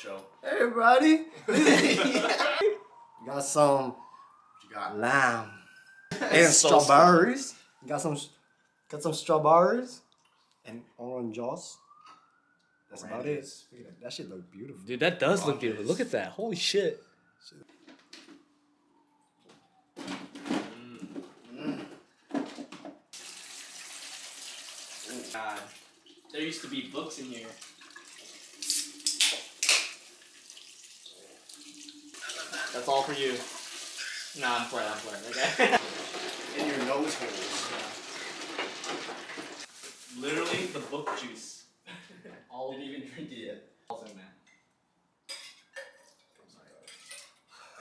show. Hey, everybody. got some What you got? lime and So strawberries. Got some, got some strawberries and orange juice. That's about it. Look at that. That shit look beautiful. Dude, that does look beautiful. Look at that. Holy shit. Mm. Mm. God. There used to be books in here. That's all for you. Nah, I'm playing, I'm playing, okay? In your nose holes. Literally the book juice. all didn't even drink it yet. Also, man.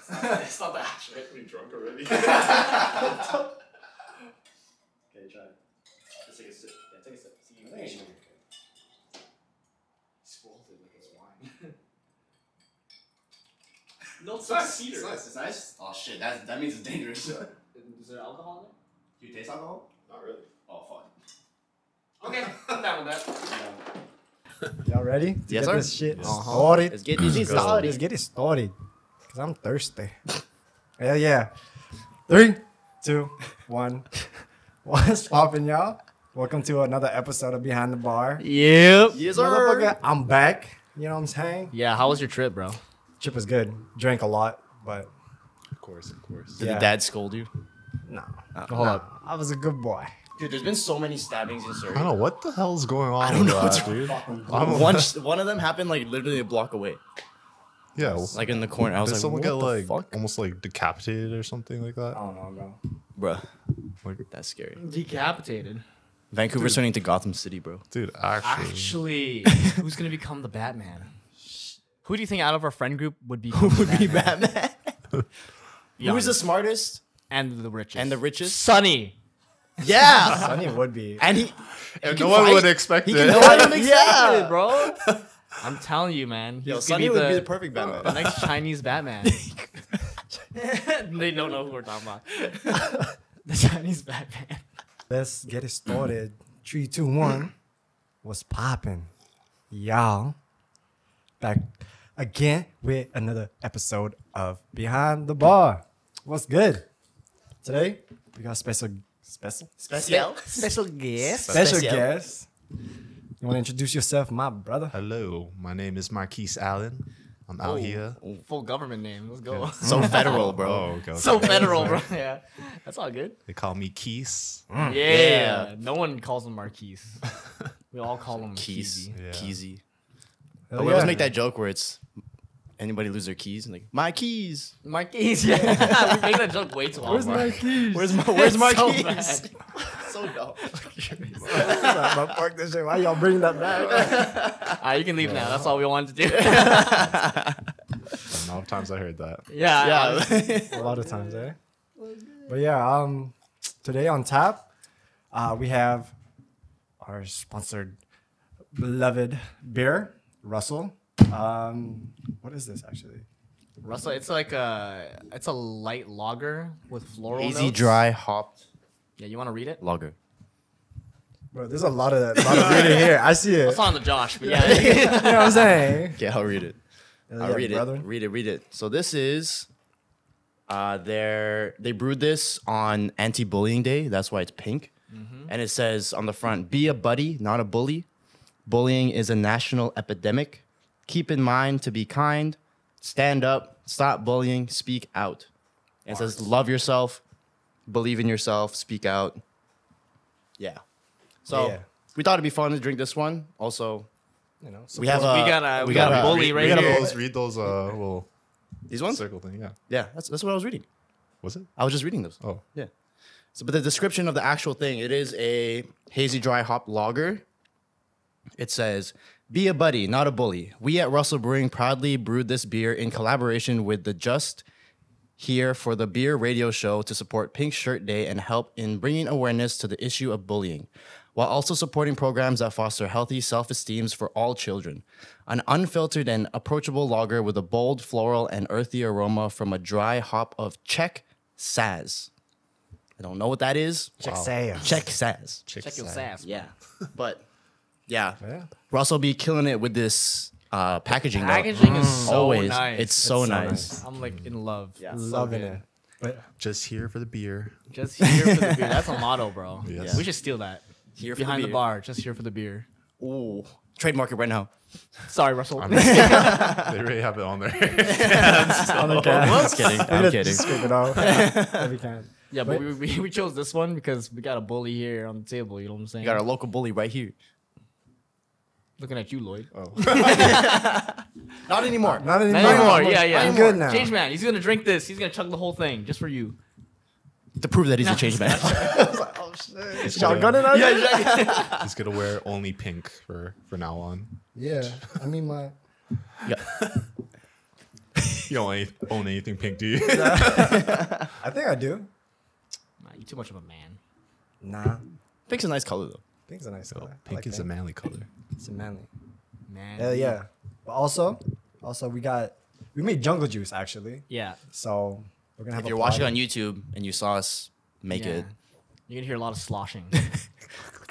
It's not, it's not that shit. Are you drunk already? Okay, try it. Just take a sip. Yeah, take a sip. See, you I think it's you okay. spoiled it like it's wine. No, it's It's nice. cedar. It's nice. It's nice. Oh shit, that's, that means it's dangerous. Is there alcohol Do you taste alcohol? Not really. Oh fuck. Okay, I'm down with that. Y'all ready? to Yes, get sir. This shit Uh-huh. started. Let's get this started. Let's get it started. Cause I'm thirsty. Hell yeah. Three, two, one. What's poppin', y'all? Welcome to another episode of Behind the Bar. Yep. Yes, Motherfucker, I'm back. You know what I'm saying? Yeah, how was your trip, bro? Chip was good. Drank a lot, but Of course, of course. Did Yeah. the dad scold you? no. Uh, Hold up. I was a good boy. Dude, there's been so many stabbings in Surrey. I don't know what the hell's going on. I don't know that, what's dude. I'm One, one of them happened like literally a block away, yeah. Well, like in the corner. I was did like, someone what get the like fuck, almost like decapitated or something like that? I that? don't know, bro. bruh? Like, That's scary. Decapitated. Vancouver's turning to Gotham City, bro. dude, actually, Actually, who's gonna become the Batman? Who do you think out of our friend group would be? Who would be Batman? Who's the smartest and the richest? and the richest? Sunny. Yeah, Sonny would be. and he. and no one would expect He it. can No fight. one expected Yeah. it, bro. I'm telling you, man. He's Yo, gonna Sonny be would the, be the perfect Batman. the next Chinese Batman. they don't know who we're talking about. the Chinese Batman. Let's get it started. Three, two, one. What's poppin'? Y'all. Back again with another episode of Behind the Bar. What's good? Today, we got a special special Special. Special guest. special Special. guest. You want to introduce yourself, my brother? Hello, my name is Marquis Allen. I'm out here. Full government name. Let's go. So federal, bro. Oh, okay. So federal, bro. Yeah, that's all good. They call me Keys. Yeah. Mm. Yeah. No one calls him Marquis. We all call him Keys, Keezy. Yeah. keysy. Hell But we always yeah. make that joke where it's anybody lose their keys and like my keys. Marquis, yeah. we make that joke way too long. Where's often. my keys? Where's my Where's my So keys? bad. so dumb. But fuck this shit. Why y'all bring that back? Ah, you can leave now. That's all we wanted to do. a lot of times I heard that. yeah. Yeah. a lot of times, eh? But yeah, um, today on tap, uh, we have our sponsored beloved beer, Russell. Um, what is this actually? Russell, it's like a it's a light lager with floral Easy notes. dry hopped Yeah, you want to read it? lager. Bro, there's a lot of lot of beer in here. I see it. It's on the Josh, but yeah. you know what I'm saying? Okay, I'll read it. Hell I'll yeah, read brother. it. Read it. Read it. So this is. Uh, they're, they brewed this on anti-bullying day. That's why it's pink. And it says on the front, "Be a buddy, not a bully. Bullying is a national epidemic. Keep in mind to be kind. Stand up. Stop bullying. Speak out." And it says, "Love yourself. Believe in yourself. Speak out." Yeah. So Yeah. we thought it'd be fun to drink this one. Also, You know, we have We a got a- we got got a a bully read, right read here. those, read those uh, little These ones? circle thing. Yeah. Yeah, that's, that's what I was reading. Was it? I was just reading those. Oh, Yeah. So, but the description of the actual thing, it is a hazy dry hop lager. It says, "Be a buddy, not a bully." We at Russell Brewing proudly brewed this beer in collaboration with the Just here for the beer radio show to support Pink Shirt Day and help in bringing awareness to the issue of bullying, while also supporting programs that foster healthy self-esteems for all children. An unfiltered and approachable lager with a bold floral and earthy aroma from a dry hop of Czech Saaz. I don't know what that is. check sales. Czech Saaz. Check your sass. Yeah. But yeah. Yeah. Russell be killing it with this uh, packaging. though. Packaging is so Always. nice. It's so so nice. nice. I'm like in love. Yeah. Loving it. But Just here for the beer. Just here for the beer. That's a motto, bro. Yes. We should steal that. Here for the Behind the, beer. bar, just here for the beer. Ooh, trademark it right now. Sorry, Russell. I'm- they really have it on there. on the can. I'm just kidding. I'm Just kidding. Scrape it off. Every can. yeah, but Wait. we, we, we chose this one because we got a bully here on the table. You know what I'm saying? You got our local bully right here. Looking at you, Lloyd. oh. Not anymore. Not anymore. Not anymore. Yeah, yeah. I'm good now. Change man. He's gonna drink this. He's gonna chug the whole thing just for you. To prove that he's a change man. Oh, Shotgun it out Yeah, there? exactly. He's gonna wear only pink for for now on. Yeah. I mean, my. yeah. You don't own- own anything pink, do you? I think I do. Nah, you too much of a man. Nah. Pink's a nice color though. Pink's a nice color. I pink like is a manly color. It's a manly. Man. Hell yeah. But also, also we got we made jungle juice actually. Yeah. So we're gonna have. If you're watching on. YouTube and you saw us make yeah. it, You're gonna hear a lot of sloshing.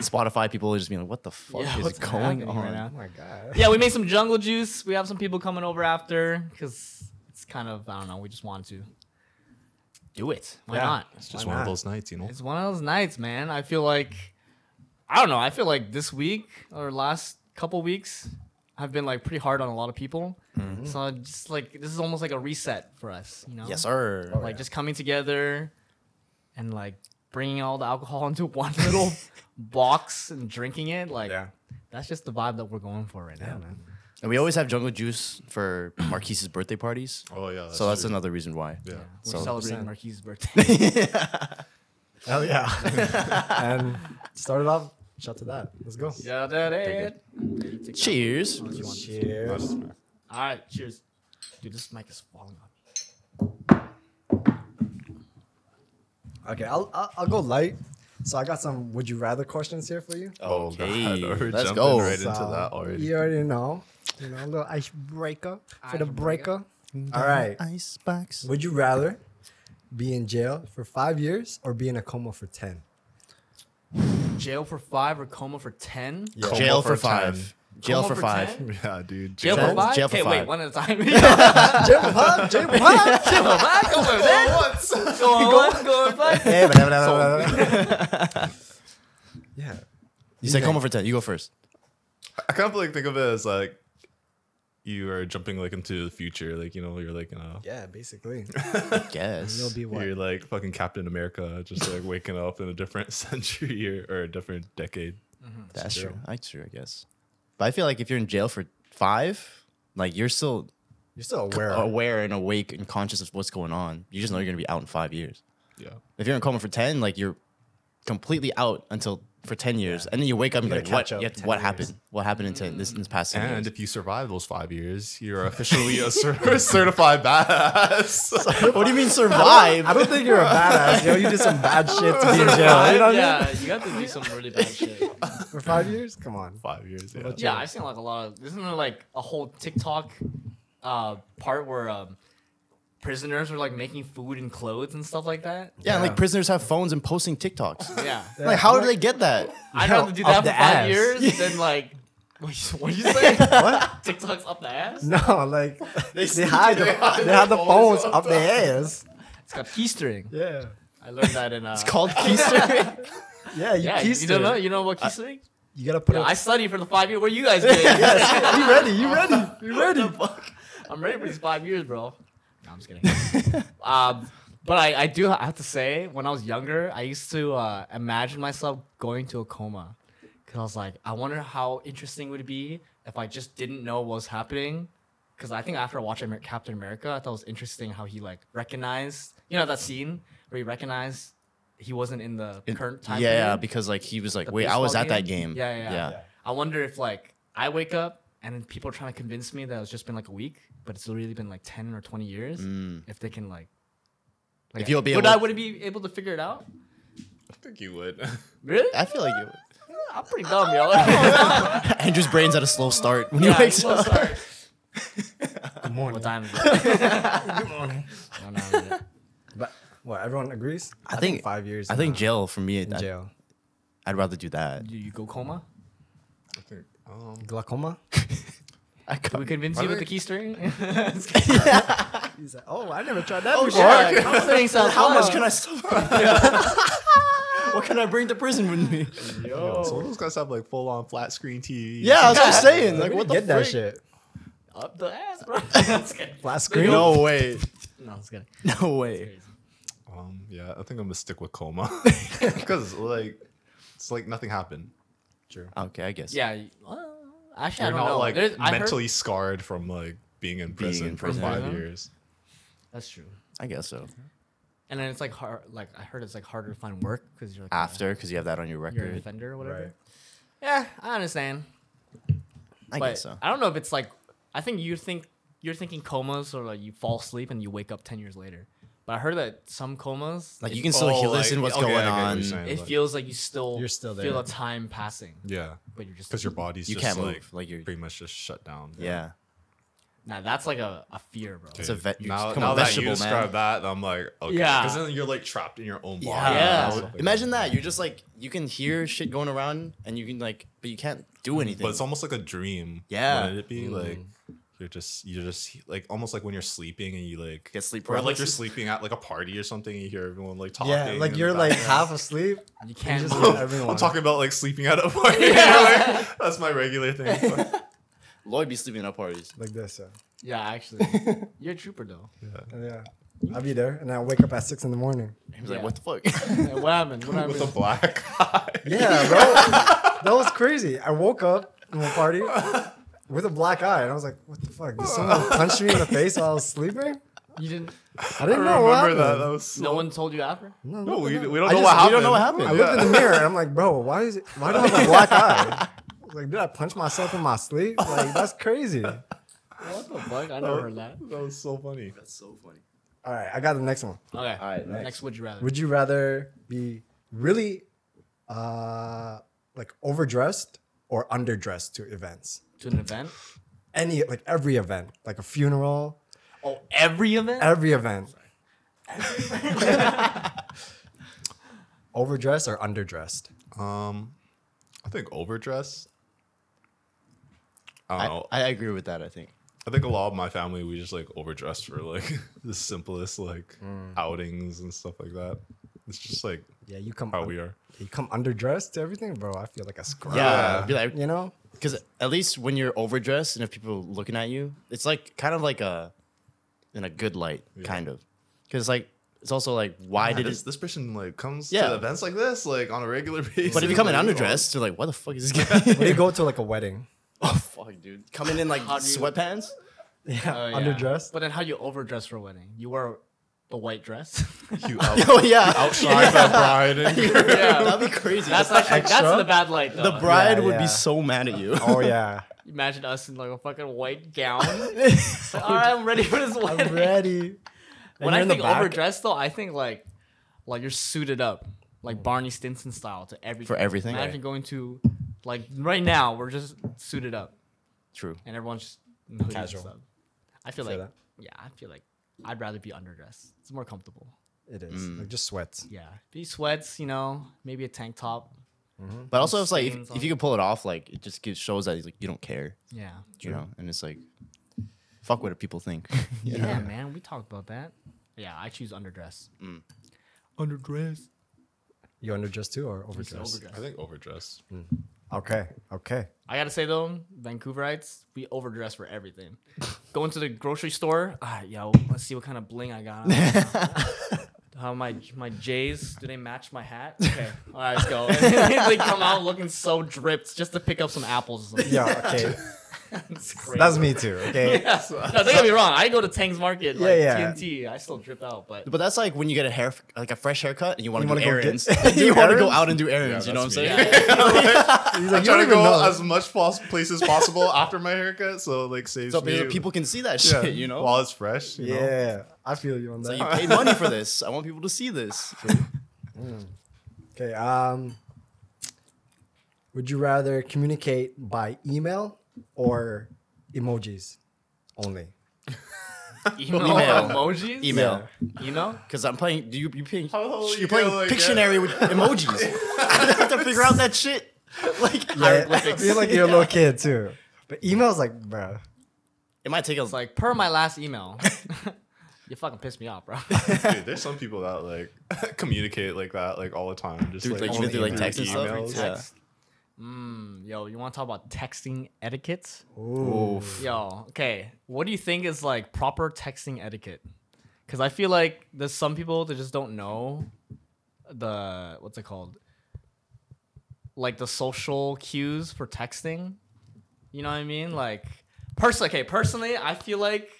Spotify people are just being like, "What the fuck Yeah, is what's going happening on?" right now? Oh my god. yeah, we made some jungle juice. We have some people coming over after because it's kind of I don't know. We just wanted to do it. Why Yeah. not? It's just Why one of not? those nights, you know. It's one of those nights, man. I feel like I don't know. I feel like this week or last couple weeks have been like pretty hard on a lot of people. Mm-hmm. So just like this is almost like a reset for us, you know? Yes, sir. Oh, Like yeah. just coming together and like bringing all the alcohol into one little box and drinking it. Like Yeah. that's just the vibe that we're going for right now, man. And we always have jungle juice for Marquis's birthday parties. Oh yeah. so that's true. another reason why. Yeah. We're So- celebrating 100%. Marquis's birthday. Hell yeah. and started off. Shout to that. Let's go. yeah, that it. Cheers. Cheers. All right, cheers. Dude, this mic is falling off. Okay, I'll, I'll I'll go light. So I got some would you rather questions here for you. Oh Okay, god, we're let's go. right into that already. You already know. You know, a little icebreaker for the Icebreaker. breaker. All right. Icebox. Would you rather be in jail for five years or be in a coma for ten? Jail for five or coma for ten? Yeah. Jail for for five. 10. Jail for for five. 10? Yeah, dude. Jail Jail- for five? jail for okay, wait, one at a time. jail for five. Jail for five. Jail for five, coma for ten. Go on one, go on five. Yeah, yeah. You said coma for ten. You go first. I kind of like think of it as like you are jumping like into the future, like you know, you're like you know, Yeah, basically. Guess. You'll be what? you're like fucking Captain America, just like waking up in a different century or, or a different decade. Mm-hmm. That's true. true. That's true, I guess. But I feel like if you're in jail for five, like you're still You're still aware. aware and awake and conscious of what's going on. You just know you're gonna be out in five years. Yeah, If you're in coma for ten, like you're completely out until for ten years, and then you wake up and You you're like, catch what? up yeah, 10 what years. happened? What happened in ten this, in this past ten and years? if you survive those five years, you're officially a cer- certified badass. what do you mean survive? I don't think you're a badass, yo. You did some bad shit to be in jail. You know what I mean? yeah, you have to do some really bad shit. For five years? Come on. five years, yeah. Yeah, I've seen like a lot of. Isn't there like a whole TikTok uh, part where um, prisoners are like making food and clothes and stuff like that? yeah, and Yeah. like prisoners have phones and posting TikToks. Yeah, Like, how do they get that? I'd Yo, rather do that for five ass. years than like. What you, what you say? What? TikTok's up the ass. No, like they, hide the, they have the phones up their ass. It's got keystring. Yeah. I learned that in. Uh, It's called keystering. Yeah, you Yeah, keister. you don't know. You know what keystring? You gotta put Yeah, it. I studied for the five years. What you guys did? you ready? You ready? You ready? I'm ready for these five years, bro. No, I'm just kidding. um, but I, I do have to say, when I was younger, I used to uh, imagine myself going to a coma. Because I was like, I wonder how interesting would it be if I just didn't know what was happening. Because I think after watching Captain America, I thought it was interesting how he like recognized, you know, that scene where he recognized he wasn't in the current time. yeah, period? because like he was like, wait, I was at that game. Yeah, yeah, yeah. yeah. I wonder if like I wake up and then people are trying to convince me that it's just been like a week, but it's really been like ten or twenty years. If they can like, like If you'll be would able- I would I be able to figure it out? I think you would. Really? I feel like you. Would. I'm pretty dumb, y'all. Andrew's brain's at a slow start when he yeah, wakes slow up. start. Good morning. What time is it? Good morning. No, no, no, no. But what? Everyone agrees? I think five years. I think uh, jail for me. in I'd, jail. I'd rather do that. Do you go coma? I think, um, Glaucoma. I Did we got, convince Why you with the they- key string? He's like, oh, I never tried that Oh, before. shit. Counseling sounds how much can I stop? what can I bring to prison with me? Yo, some of those guys have like full on flat screen TV. Yeah, that's what I'm saying. Like, Like, what the get that frick? shit? Up the ass, bro. Flat screen. No way. No, it's good. No way. Um, yeah, I think I'm gonna stick with coma because like it's like nothing happened. True. Okay, I guess. Yeah. Well, actually, You're I don't not know. like There's- I heard- mentally scarred from like being in prison in for prison. five Yeah. years. That's true. I guess so. And then it's like hard. Like I heard it's like harder to find work because you're like After, because you have that on your you're an record. offender or whatever. Right. Yeah, I understand. I but guess so. I don't know if it's like. I think you think you're thinking comas or like you fall asleep and you wake up ten years later. But I heard that some comas, Like you can still Oh, hear like- listen what's okay, going get what on. saying. it like- feels like you still You're still feel there. the time passing, Yeah, but you're just because your body's You just can't like, move. Like you're. pretty much just shut down. Yeah. Nah, that's like a, a fear, bro. It's a ve- you now, become now that you vegetable, man. describe that, I'm like, okay, Yeah. because then you're like trapped in your own body. Yeah. Yeah. and Imagine that. You're just like you can hear shit going around and you can like, but you can't do anything. But it's almost like a dream. Yeah. wouldn't it be like mm. You're just you're just like almost like when you're sleeping and you like Get sleep or like you're sleeping at like a party or something. And you hear everyone like talking. Yeah, like you're like half asleep. You can't. just hear everyone. I'm talking about like sleeping at a party. Like, that's my regular thing. Lloyd be sleeping at parties. like this. Yeah. yeah, actually, you're a trooper though. Yeah. yeah. I'll be there, and I wake up at six in the morning. He was Yeah. like, "What the fuck?" Hey, what happened? What happened? With a black eye. Yeah, bro. that was crazy. I woke up from a party with a black eye, and I was like, "What the fuck? Did someone punch me in the face while I was sleeping?" you didn't. I I didn't know what remember happened. that. That was so, No one told you after. No, No, we, we don't I know just- what we happened. don't know what happened. I looked in the mirror and I'm like, bro, why is it? Why do I have a black eye? I was like, did I punch myself in my sleep? Like that's crazy. All What the fuck? I never heard that. That was so funny. That's so funny. right, I got the next one. Okay. All right, Next, next. would you rather? Would you rather be really, uh, like overdressed or underdressed to events? to an event? Any like every event, like a funeral, Oh, every event? every event. Overdressed or underdressed? Um, I think overdress. I don't I, know. I agree with that. I think. I think a lot of my family we just like overdressed for like the simplest like Mm. outings and stuff like that. It's just like Yeah, you come how un- we are. you come underdressed to everything, bro. I feel like a scrub. Yeah, Yeah. be like, You know? because at least when you're overdressed and if people are looking at you, it's like kind of like a in a good light, kind of. Because like it's also like, why Yeah, did this, it? this person like comes Yeah. to events like this like on a regular basis? But if you come in underdressed, you're like, what the fuck is this guy? When you go to like a wedding, oh fuck, dude, coming in like How do you- sweatpants. yeah, oh, yeah. underdressed. But then how do you overdress for a wedding? You wear the white dress? you out, Oh yeah, outshine the bride. And yeah. that'd be crazy. That's The- actually that's the bad light though. the bride Yeah, would yeah. be so mad at you. Oh yeah, Imagine us in like a fucking white gown. Like, All right, I'm ready for this wedding. I'm ready. When I you're in the think overdressed though, I think like like you're suited up, like Barney Stinson style to everything. For everything? Imagine Right. going to like right now we're just suited up True. and everyone's just in hoodies and Casual. stuff. I feel Feel like yeah, I feel like I'd rather be underdressed. It's more comfortable. It is Mm. like just sweats. Yeah, be sweats, you know, maybe a tank top. Mm-hmm. But also, it's like if, if you could pull it off, like it just gives, shows that like you don't care, Yeah, you know. And it's like, fuck what people think. yeah, man. We talked about that. Yeah, I choose underdress. Mm. Underdress. You underdressed too or overdressed? overdress. I think overdress. Mm. Okay, okay. I gotta say though, Vancouverites, we overdress for everything. Going to the grocery store, ah, yo, let's see what kind of bling I got. on. How my my J's do they match my hat? Okay, all right, let's go. They come out looking so dripped just to pick up some apples. Or something. Yeah, okay. It's crazy. That's me too. Okay. Yeah. No, don't get me wrong. I go to Tang's Market, like Yeah, yeah. TNT. I still drip out, but But that's like when you get a hair, like a fresh haircut, and you want to do wanna go get- errands. do you want to go out and do errands. Yeah, you know what I'm saying? yeah, He's I like, you try don't to go know. as much pos- places possible after my haircut, so like saves So me. people can see that yeah, shit. You know. while it's fresh. You know? Yeah, I feel you on that. So you paid money for this. I want people to see this. Okay. Um, would you rather communicate by email or emojis only? email, Email. emojis, Email. email. Because I'm playing. Do you you playing? Holy you're playing gonna, like, Pictionary with emojis. I have to figure out that shit. Like Yeah, I feel like you're a little kid too. But email's like, bro, It might take a It's like per my last email. You fucking piss me off, bro. Dude, there's some people that like communicate like that like all the time. Just Dude, like, like, only even through, like, text and stuff? emails. Yeah. Mm, yo, you want to talk about texting etiquette? Oof. Yo, okay. What do you think is like proper texting etiquette? Because I feel like there's some people that just don't know the what's it called, like the social cues for texting. You know what I mean? Like, personally, okay. Personally, I feel like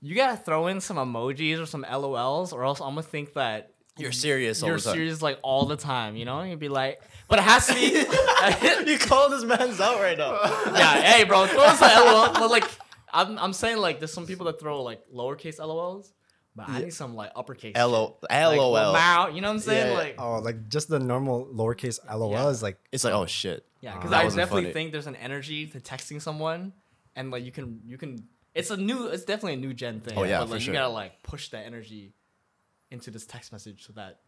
you gotta throw in some emojis or some LOLs, or else I'm gonna think that you're serious all you're the time. serious like all the time. You know, you'd be like, but it has to be. you calling this man's out right now. yeah, hey, bro, throw us a LOL. But like, I'm, I'm saying like, there's some people that throw like lowercase LOLs, but I need some like uppercase. L O shit. L Like, O L. Wow, you know what I'm saying? Yeah, yeah. Like, Oh, like just the normal lowercase LOL is like It's like oh shit. yeah, Oh, because that I definitely funny. think there's an energy to texting someone, and like you can, you can. It's a new, it's definitely a new gen thing. Oh, yeah, but for like sure. you gotta like push that energy into this text message so that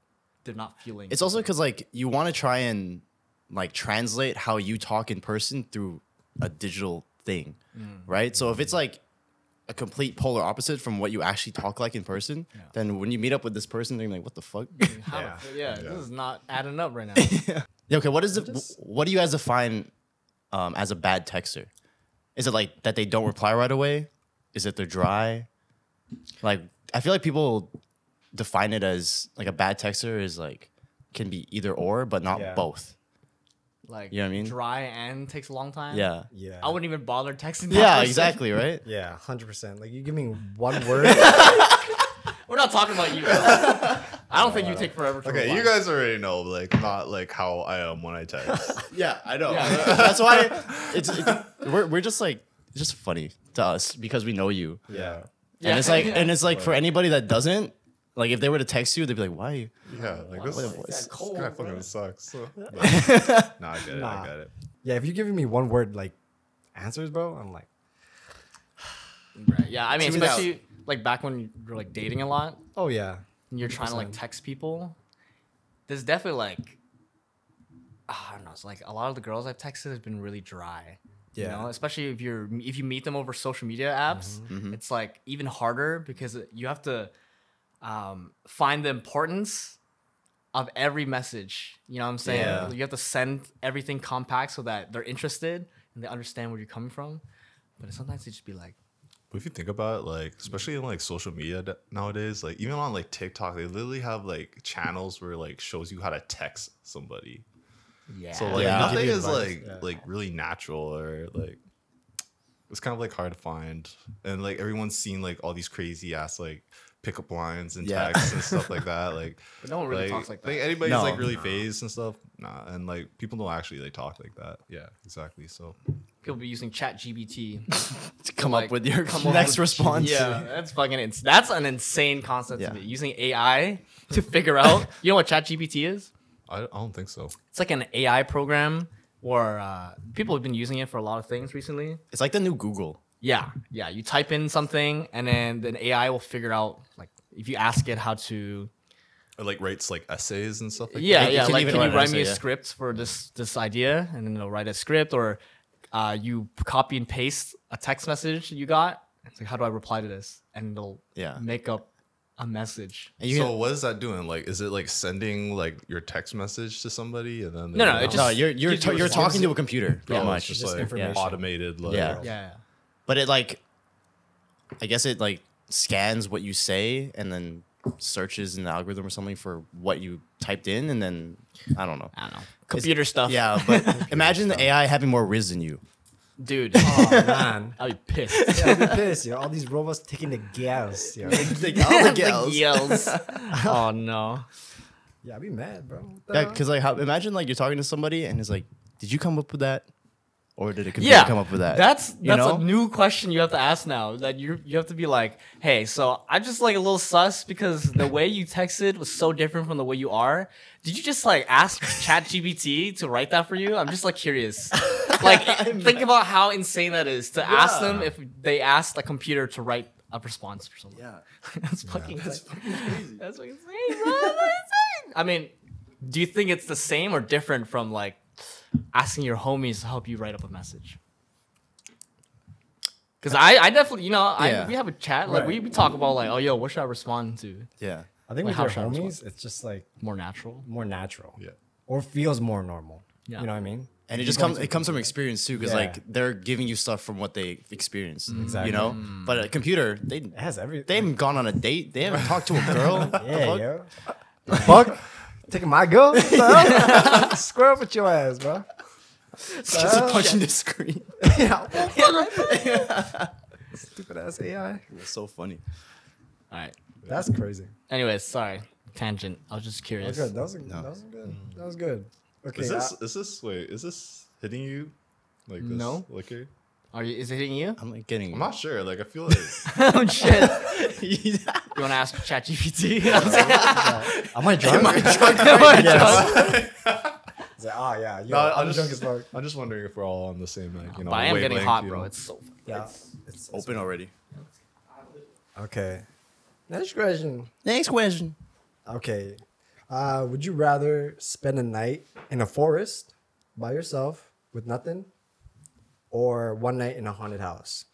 they're not feeling. It's also because like you want to try and like translate how you talk in person through a digital thing, Mm. right? So if it's like a complete polar opposite from what you actually talk like in person, then when you meet up with this person, they're like, "What the fuck?" How the Yeah. yeah, this is not adding up right now. yeah, okay, what is the what do you guys define um, as a bad texter? Is it like that they don't reply right away? Is it they're dry? Like I feel like people define it as like a bad texter is like can be either or, but not Yeah. both. Like, You know what I mean? Dry and takes a long time. Yeah. yeah. I wouldn't even bother texting. That Yeah, person. exactly, right? yeah, hundred percent. Like you give me one word. We're not talking about you. I don't think you take forever to Okay, reply. you guys already know like not like how I am when I text. Yeah, I know. Yeah. That's why it's, it's we're we're just like it's just funny to us because we know you. yeah. Yeah. And it's like and it's like for anybody that doesn't, like if they were to text you, they'd be like, "Why?" yeah, like this, What- this cold, guy bro? fucking sucks. But- nah, I get it. Nah. I get it. Yeah, if you're giving me one word like answers, bro, I'm like, Right, Yeah, I mean, Tune out. especially like back when you were like dating a lot, oh yeah. and you're trying to like text people. There's definitely like, ah, I don't know. It's like a lot of the girls I've texted have been really dry. You Yeah. know, especially if you're if you meet them over social media apps, Mm-hmm. it's like even harder because you have to um, find the importance of every message. You know what I'm saying? Yeah. You have to send everything compact so that they're interested and they understand where you're coming from. But sometimes they just be like, But if you think about it, like especially in like social media nowadays, like even on like TikTok, they literally have like channels where like shows you how to text somebody. Yeah. So like Yeah. nothing is advice, like yeah. like really natural or like it's kind of like hard to find. And like everyone's seen like all these crazy ass like pickup lines and Yeah. texts and stuff like that. Like But no one really talks like that. Think anybody's No. like really phased and stuff. Nah, and like people don't actually like talk like that. Yeah, exactly. So People be using Chat GPT. To come like, up with your come next with- response. Yeah, that's fucking. Ins- that's an insane concept Yeah. to me. Using AI to figure out. You know what Chat GPT is? I, I don't think so. It's like an AI program where uh, people have been using it for a lot of things recently. It's like the new Google. Yeah, yeah. You type in something, and then then AI will figure out like if you ask it how to. It like writes like essays and stuff like Yeah, It yeah. can Like, can you write an write me a yeah. script for this this idea, and then it'll write a script, or uh, you copy and paste a text message you got. It's like, how do I reply to this? And it'll Yeah. make up a message. And you so can- what is that doing? Like, is it like sending like your text message to somebody and then No, no, they- it just no, you're you're gives you ta- a you're talking to a computer oh, pretty Oh, much. it's just, Just like information. automated. Like, Yeah. Yeah, yeah. but it like i guess it like scans what you say and then searches an algorithm or something for what you typed in and then i don't know I don't know. Computer stuff. yeah but imagine the ai having more riz than you Dude. Oh man. I'd be pissed. yeah, I'd be pissed, yo. All these robots taking the gas, yo. all the The gals. yells. oh no. Yeah, I'd be mad, bro. What the yeah hell? because like how, imagine like you're talking to somebody and it's like did you come up with that or did a computer Yeah, come up with that That's You that's know? a new question you have to ask now. That you you have to be like, hey, so I just like a little sus because the way you texted was so different from the way you are. Did you just like ask ChatGPT to write that for you? I'm just like curious. Like, think about how insane that is to ask them if they asked a computer to write a response for something. yeah that's fucking that's fucking crazy. That's fucking insane, bro. That's insane. I mean, do you think it's the same or different from like asking your homies to help you write up a message? Cause uh, I, I definitely, you know, I Yeah. we have a chat. Like we, Right. we talk about like, oh yo, what should I respond to? Yeah. I think Like, with how your should I respond? homies, it's just like More natural. more natural. Yeah. Or feels more normal. Yeah. You know what I mean? And it You just comes it comes from experience too, because Yeah. like they're giving you stuff from what they experienced. Exactly. You know? Mm. But a computer, they It has everything. they haven't gone on a date. They haven't talked to a girl. The Yeah, fuck? yo. The fuck? Taking my girl? What? Square up with your ass, bro. It's just Uh, punching the screen. yeah. Stupid ass AI. It's so funny. All right. That's crazy. Anyways, sorry, tangent. I was just That curious. was good. That was, No. that was good. That was good. Okay. Is this I- is this wait is this hitting you like this No. liquor? Are you? Is it hitting you? I'm like getting. I'm not sure. Like I feel like oh shit! You want to ask ChatGPT? Am I drunk? Am I drunk? It's like, oh yeah, yo, No, I'm, I'm drunk just as fuck. I'm just wondering if we're all on the same like you know. But I am getting wavelength, hot, bro. know? It's so. Yeah. It's, open already. okay. Next question. Next question. Okay. Uh, would you rather spend a night in a forest by yourself with nothing, or one night in a haunted house?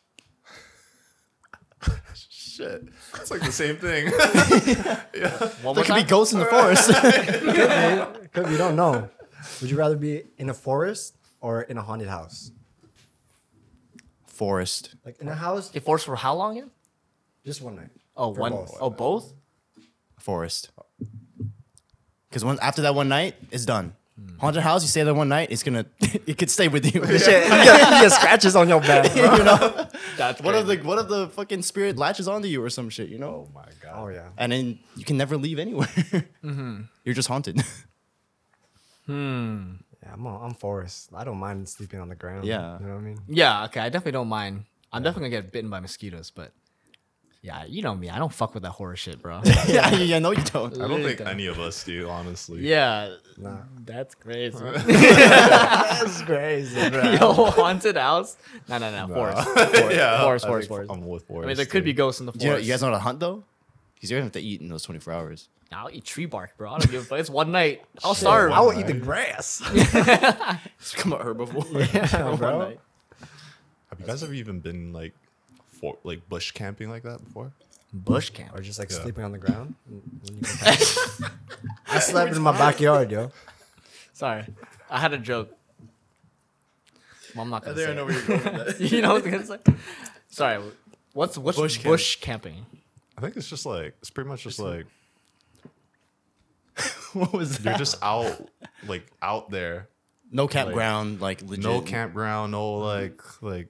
Shit, it's like the same thing. One more There could be ghosts in the forest. could, Because we don't know. Would you rather be in a forest or in a haunted house? forest. Like in a house, It forest for how long again? just one night. Oh, For one. both. Oh, both. Forest. Because once after that one night, it's done. Haunted house, you stay there one night, it's gonna it could stay with you. Shit, you, get, you get scratches on your back, bro. you know? That's What if the what if the fucking spirit latches onto you or some shit, you know? oh my god. Oh yeah. And then you can never leave anywhere. Mm-hmm. You're just haunted. Hmm. Yeah, I'm on, I'm forest. I don't mind sleeping on the ground. Yeah. You know what I mean? Yeah. Okay. I definitely don't mind. I'm definitely gonna get bitten by mosquitoes, but yeah, you know me. I don't fuck with that horror shit, bro. yeah, yeah, no, you don't. I don't think any of us do, honestly. Yeah. Nah. That's crazy. That's crazy, bro. Yo, haunted house? No, no, no. Forest. yeah, Forest, I forest, forest. I'm with forest. I mean, there could be ghosts in the Do you, know, forest. you guys know how to hunt though? Because you're gonna have to eat in those 24 hours. I'll eat tree bark, bro. I don't give a fuck. It's one night. I'll starve. I will eat the grass. It's become a herbivore. yeah, One bro. night. Have you guys ever even been like for like bush camping like that before? Bush camp. Or just like Yeah. sleeping on the ground. when you go past. I slept in my backyard, yo. Sorry, I had a joke. Well, I'm not gonna say. it. where you're going with that. you know what I was gonna say? Sorry. What's what's Bush bush, camp. camping? I think it's just like it's pretty much just like what was you're just out like out there. no campground, like, legit. No campground, no like like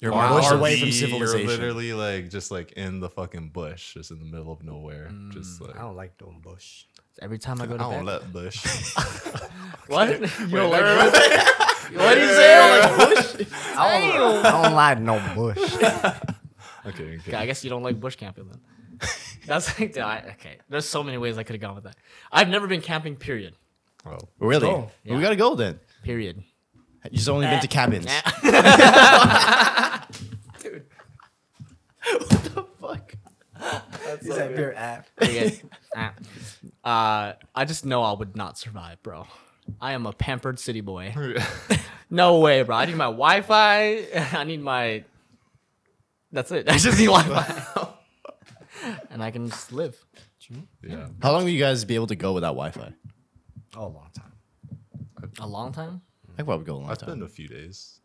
You're Wow. miles away from civilization. You're literally like just like in the fucking bush, just in the middle of nowhere. just mm, like I don't like doing bush. Every time I I go to don't bed. let bush. what? You don't like bush? What do you say? I don't like bush? I don't, I don't like no bush. okay, okay. Okay, I guess you don't like bush camping then. That's like, I, okay. There's so many ways I could have gone with that. I've never been camping. Period. Oh, Really? Go. Well, we gotta go then. Period. You've only been to eh. cabins. Dude. Eh. What the fuck? He's like, pure app. Period. Ah. uh, I just know I would not survive, bro. I am a pampered city boy. No way, bro. I need my Wi-Fi. I need my. That's it. I just need Wi-Fi, and I can just live. yeah. How long will you guys be able to go without Wi-Fi? Oh, a long time. A long time. I could probably go a long time. I've time. been a few days.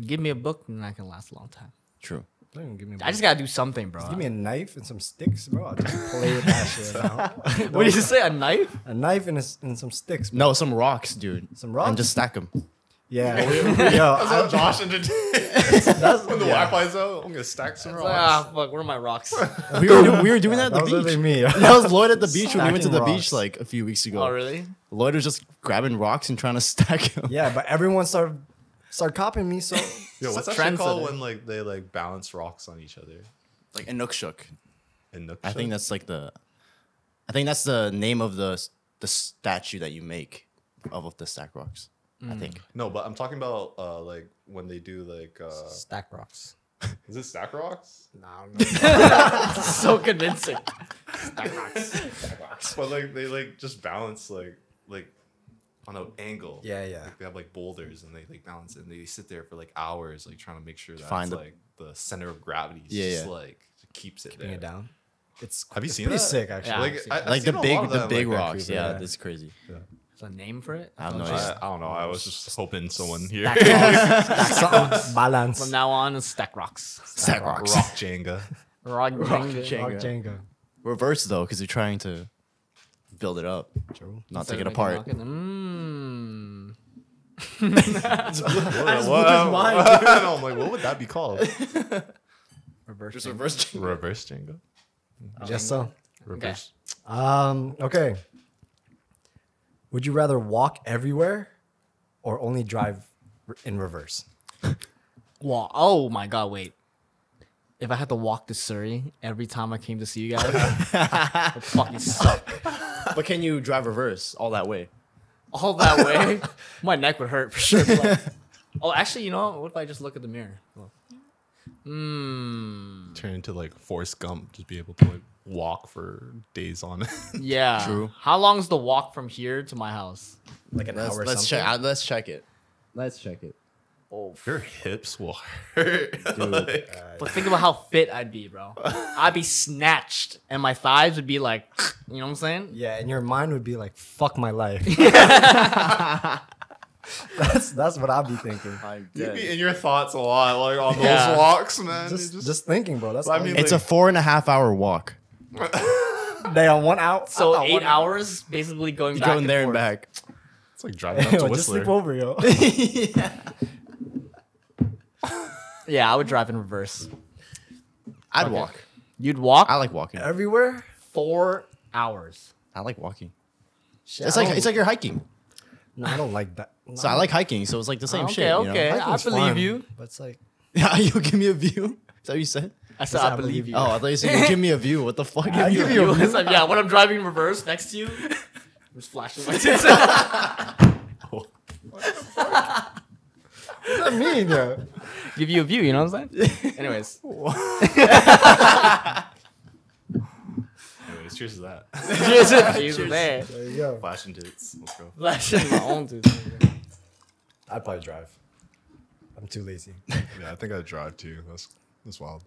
Give me a book, and I can last a long time. True. Don't even give me. I just gotta do something, bro. give me a knife and some sticks, bro. I'll just play with that shit. Now. what did you say? A knife? A knife and, a s and some sticks. Bro. No, some rocks, dude. Some rocks? And just stack them. Yeah. Yo, I, Josh into that's, when the Wi-Fi's out. I'm gonna stack some rocks. Ah, fuck. Where are my rocks? We were, do- we were doing that that at the literally beach. me. That was Lloyd at the beach when we went to the Stacking beach like a few weeks ago. oh, really? Lloyd was just grabbing rocks and trying to stack them. yeah, but everyone started start copying me. So Yo, what's that shit called when like they like balance rocks on each other? Like Inukshuk. And I think that's like the, I think that's the name of the the statue that you make of, of the stack rocks. I think. no, but I'm talking about uh like when they do like uh stack rocks. is it stack rocks? No, nah, no. so convincing. Stack Rocks. Stack Rocks. But like they like just balance like like on an angle. Yeah, yeah. Like, they have like boulders and they like balance and they sit there for like hours like trying to make sure that Find the- like the center of gravity is Yeah, just yeah. like keeps it Bring there. it down. It's Have you it's seen pretty that? sick actually. Yeah. Like, I've seen I, that. I've like the big the them, big like, rocks. Vancouver, Yeah, yeah. that's crazy. Is a name for it? I have no Don't idea. you- I, I don't know. I was just hoping someone here. Something balance. From now on, it's stack rocks. Stack rocks. Rock Jenga. Rock, Rock Jenga. Rock Jenga. Jenga. Reverse though, because you're trying to build it up, True. not Instead take it apart. Mmm. what, what, I'm like, what would that be called? Reverse. Just Jenga. reverse. Reverse Jenga. Just so. Reverse. Um. Okay. Would you rather walk everywhere, or only drive r- in reverse? Wa- Oh my god! Wait. If I had to walk to Surrey every time I came to see you guys, it fucking suck. But can you drive reverse all that way? All that way, my neck would hurt for sure. but like- oh, actually, you know what? What if I just look at the mirror? Hmm. Turn into like Forrest Gump. Just be able to like walk for days on it. Yeah. True. How long is the walk from here to my house? Like an Let's, hour. let's something? check. Let's check it. Let's check it. Oh, Your hips will hurt. Like, But think about how fit I'd be, bro. I'd be snatched, and my thighs would be like, you know what I'm saying? Yeah, and your mind would be like, "Fuck my life." that's that's what I'd be thinking. I'm you dead. be in your thoughts a lot, like on those Yeah. walks, man. Just, You just, thinking, bro. That's I mean, you- It's a four and a half hour walk. they on one out. So I thought eight one hours, basically going back Going and there and back. it's like driving up Yo, to just Whistler. sleep over, yo. Yeah, I would drive in reverse. I'd Okay. walk. You'd walk I like walking. Everywhere. four hours. I like walking. Shit, It's I like don't- it's like you're hiking. No, I don't like that. So I like hiking. So it's like the same okay, shit. You okay. know? I Hiking's believe fun, you. But it's like Yeah, you give me a view. Is that what you said? I said Yes, I, I believe believe you. Oh, I thought you said you give me a view. What the fuck? I give you a It's like, yeah, when I'm driving in reverse next to you, I'm just flashing my tits. What does that mean, yo? Give you a view, you know what I'm saying? Anyways, Anyways, cheers to that. cheers, cheers to there. There you go. Flashing tits. Let's go. Flashing my own tits. I'd probably drive. I'm too lazy. Yeah, I think I'd drive too. That's that's wild.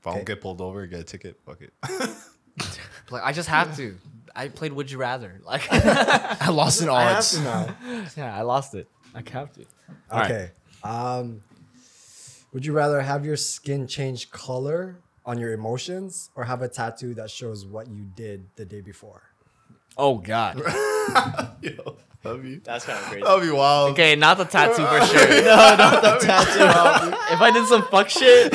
If I don't get pulled over, get a ticket, fuck it. Like I just have to. I played Would You Rather. Like, I lost in I have odds. to now. yeah, I lost it. I have to. All right. Okay. Um, would you rather have your skin change color on your emotions or have a tattoo that shows what you did the day before? Oh God. Yo, that'd be That's kind of crazy. that'd be wild. Okay, not the tattoo for sure. no, not the tattoo. if I did some fuck shit,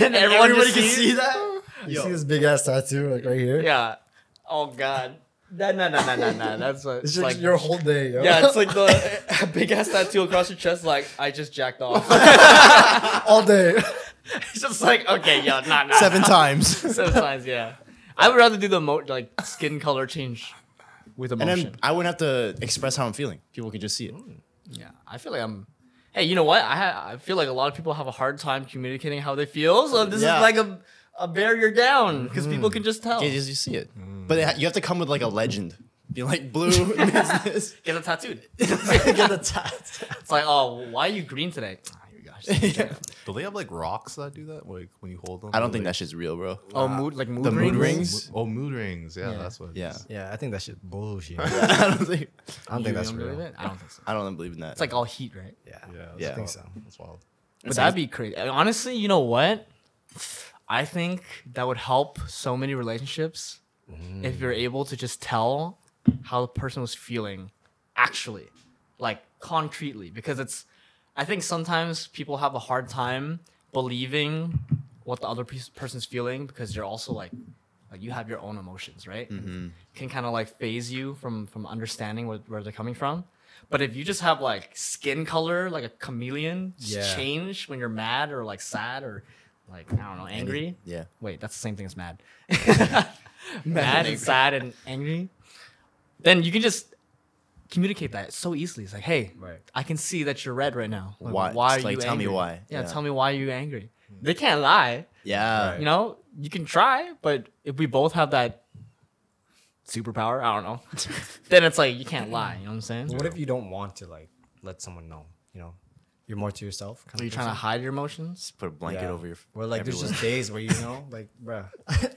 and everyone Everybody just can sees- see that. You see this big ass tattoo like right here? Yeah. Oh God. No, no, no, no, no, no. That's what, It's it's like. your whole day, yo. yeah, it's like the big ass tattoo across your chest. Like I just jacked off. all day. it's just like okay, yeah, nah, nah. Seven times. Seven times, yeah. I would rather do the mo- like skin color change with And emotion. then I wouldn't have to express how I'm feeling. People can just see it. Mm, yeah, I feel like I'm. Hey, you know what? I ha- I feel like a lot of people have a hard time communicating how they feel. So this Yeah. is like a, a barrier down because people mm. can just tell. You you see it. Mm. But it ha- you have to come with like a legend. Be like blue business. Get it tattooed. Get the tattoo. It's like, oh, why are you green today? Oh, here we go. Do they have like rocks that do that? Like when you hold them? I don't Do think they- that shit's real, bro. Oh, mood like mood The mood rings? rings? Oh, mood rings. Yeah, Yeah. that's what. it Yeah. is. Yeah, I think that shit bullshit. I don't think I don't think that's real. believe it? I don't think so. I don't believe in that. It's like all heat, right? Yeah. Yeah, that's Yeah. I think wild. so. That's wild. But that'd be crazy. And Honestly, you know what? I think that would help so many relationships if you're able to just tell how the person was feeling actually, like concretely. Because it's, I think sometimes people have a hard time believing what the other pe- person's feeling because you're also like, like you have your own emotions, right? Mm-hmm. Can kind of like phase you from from understanding where, where they're coming from. But if you just have like skin color, like a chameleon, Yeah. change when you're mad or like sad or like I don't know, angry. yeah. Wait, that's the same thing as mad. mad and sad and angry. Then you can just communicate that so easily. It's like, hey, Right. I can see that you're red right now. Like, Why- Why are like, you tell me why. Yeah, Yeah. tell me why you're angry. Hmm. They can't lie. Yeah. Right. You know, you can try, but if we both have that superpower. I don't know. then it's like you can't lie. You know what I'm saying? What if you don't want to like let someone know? You know, you're more to yourself. Kind Are you trying to hide your emotions? Put a blanket over your. Face. Well, like there's everywhere. just days where you know, like, bruh,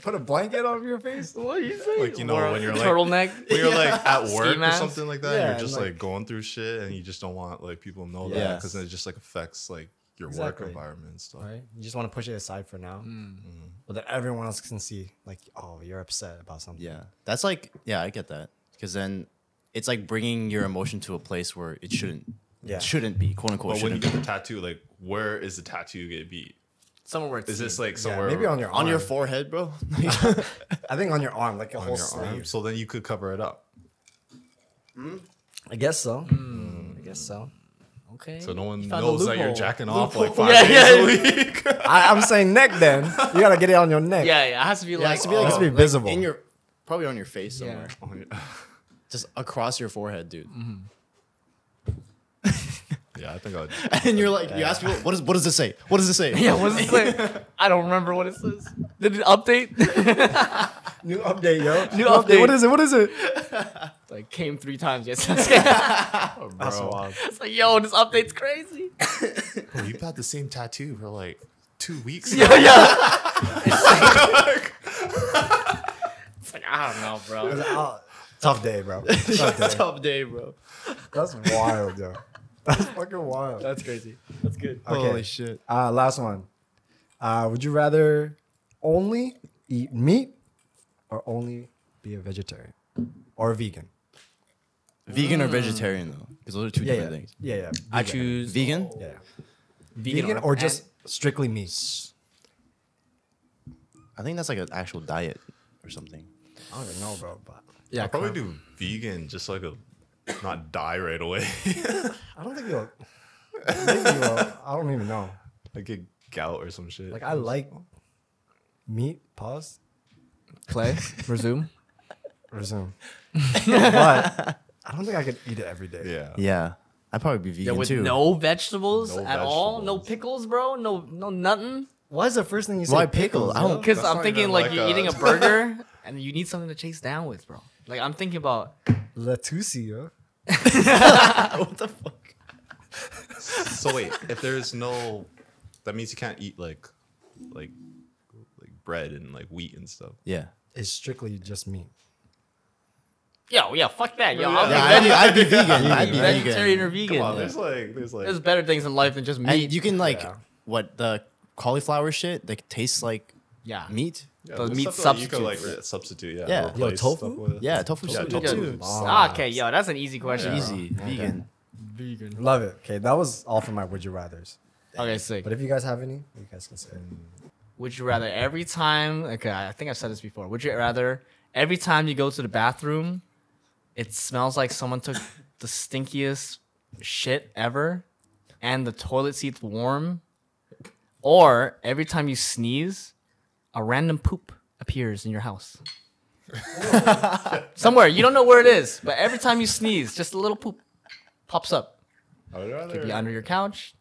put a blanket over your face. What are you saying? Like, you know, when you're, like- turtleneck. when you're like at Ski work or mask? something like that, Yeah, and and, you're just like- like, going through shit, and you just don't want like people to know that Yes. because it just like affects like your Exactly. work environment and stuff. Right? You just want to push it aside for now, mm. but then everyone else can see, like, oh, you're upset about something. Yeah, that's like yeah, I get that because then it's like bringing your emotion to a place where it shouldn't. Yeah. It shouldn't be quote unquote. But when you shouldn't get be. the tattoo, like where is the tattoo gonna be? Somewhere where it's Is this seen. like Yeah, somewhere maybe on your on your forehead, bro. I think on your arm, like a on whole your sleeve. arm? So then you could cover it up. I guess so. Hmm. I guess so. okay? So no one found a knows that you're loophole. jacking off like five Yeah, days yeah. a week. I, I'm saying neck. Then you gotta get it on your neck. Yeah, yeah, it has to be Yeah, it like, has to be oh, like, has to be like visible. in your probably on your face Yeah. somewhere, just across your forehead, dude. Mm-hmm. yeah, I think I'd. And you're like, you ask people, what does what does this say? What does it say? yeah. What does it say? I don't remember what it says. Did it update? New update, yo. New update. What is it? What is it? like came three times yesterday. Oh, That's wild. it's like, yo, this update's crazy. bro, oh, you've had the same tattoo for like two weeks. yeah, now. yeah. it's like I don't know, bro. Oh, tough day, bro. Tough day. Tough day, bro. That's wild, yo. That's fucking wild. That's crazy. That's good. Okay. Holy shit. Uh, last one. Uh, would you rather only eat meat or only be a vegetarian or a vegan? Vegan or vegetarian though? Because those are two Yeah, different yeah, things. yeah, yeah. I vegan. choose Vegan? Yeah, vegan, vegan, or just strictly meat. I think that's like an actual diet or something. I don't even know, bro. But yeah, I'd probably do vegan just so I could not die right away. I don't think you'll. Maybe you will. I don't even know. I get gout or some shit. Like I like meat. Pause. play resume. Resume. but I don't think I could eat it every day. yeah. Yeah. I'd probably be vegan Yeah, with too. no vegetables No at all, no vegetables. pickles, bro, no no nothing. Why is the first thing you say? Why pickle? I don't- Because That's I'm not thinking even like, like you're a- eating a burger and you need something to chase down with, bro. Like I'm thinking about Latusi, yo. what the fuck? So wait, if there's no, that means you can't eat like, like, like bread and like wheat and stuff. Yeah. It's strictly just meat. yo, yeah, fuck that, yo. Yeah, I'll be Yeah, I'd be, veg- I'd be vegan. I'd be vegetarian or vegan. vegan. Come on, there's like, there's like, There's better things in life than just meat. And you can like Yeah. what the cauliflower shit that tastes like yeah, meat. Yeah, the meat stuff that you could like re- substitute. Yeah. Yeah. Yo, replace tofu? stuff with. Yeah, tofu Yeah, soup tofu. too. Ah, okay, yo, that's an easy question. bro. Easy, vegan. Vegan. Love it. Okay, that was all for my would you rather's. Okay, sick. But if you guys have any, you guys can say. it. Would you rather every time? Okay, I think I've said this before. Would you rather every time you go to the bathroom, it smells like someone took the stinkiest shit ever, and the toilet seat's warm, or every time you sneeze, a random poop appears in your house. Somewhere you don't know where it is, but every time you sneeze, just a little poop pops up. I. Could be under your couch,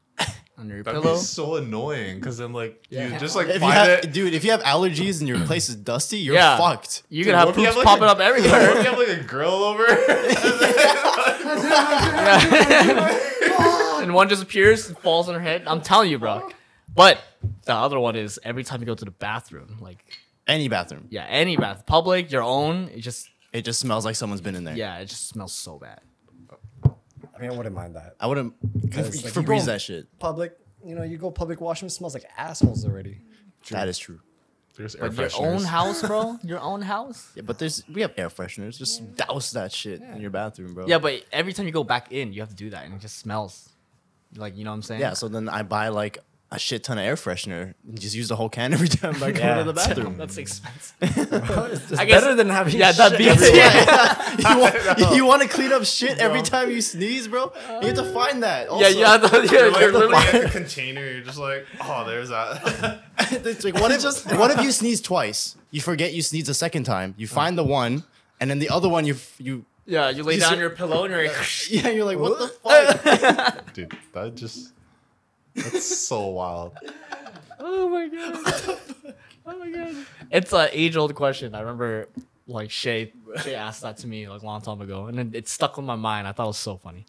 under your That'd pillow. be so annoying because then like Yeah. you just like If you find have, it. dude, if you have allergies and your place is dusty, you're Yeah. fucked. You Dude, could have what if poops have, like, popping a- up What everywhere. if you have like a girl over? and one just appears and falls on her head. I'm telling you, bro. But the other one is every time you go to the bathroom, like Any bathroom, yeah, any bath, public, your own, it just it just smells like someone's been in there. yeah, it just smells so bad. I mean, I wouldn't mind that. I wouldn't. Because, like, For you breeze go- that shit. Public, you know, you go public washroom, smells like assholes already. That is true. There's air But your own fresheners. house, bro, your own house. Yeah, but there's we have air fresheners. Just douse that shit in your bathroom, bro. Yeah, but every time you go back in, you have to do that, and it just smells. Like you know what I'm saying? yeah. So then I buy like a shit ton of air freshener and just use the whole can every time I go Yeah. to the bathroom. That's expensive. it's I guess- better than having yeah, that shit beats everywhere. it. you want, you want to clean up shit every time you sneeze, bro? You have to find that. Also. Yeah, you have yeah, You're you're like literally. looking at the container. You're just like, oh, there's that. it's like what if what if you sneeze twice? You forget you sneeze a second time. You find the one, and then the other one you f- you Yeah, you lay You down see- your pillow and you're like, yeah. You're like what the fuck? Dude, that just that's so wild. Oh my god. oh my god. It's an age old question. I remember like Shay Shay asked that to me like a long time ago, and it, it stuck in my mind. I thought it was so funny.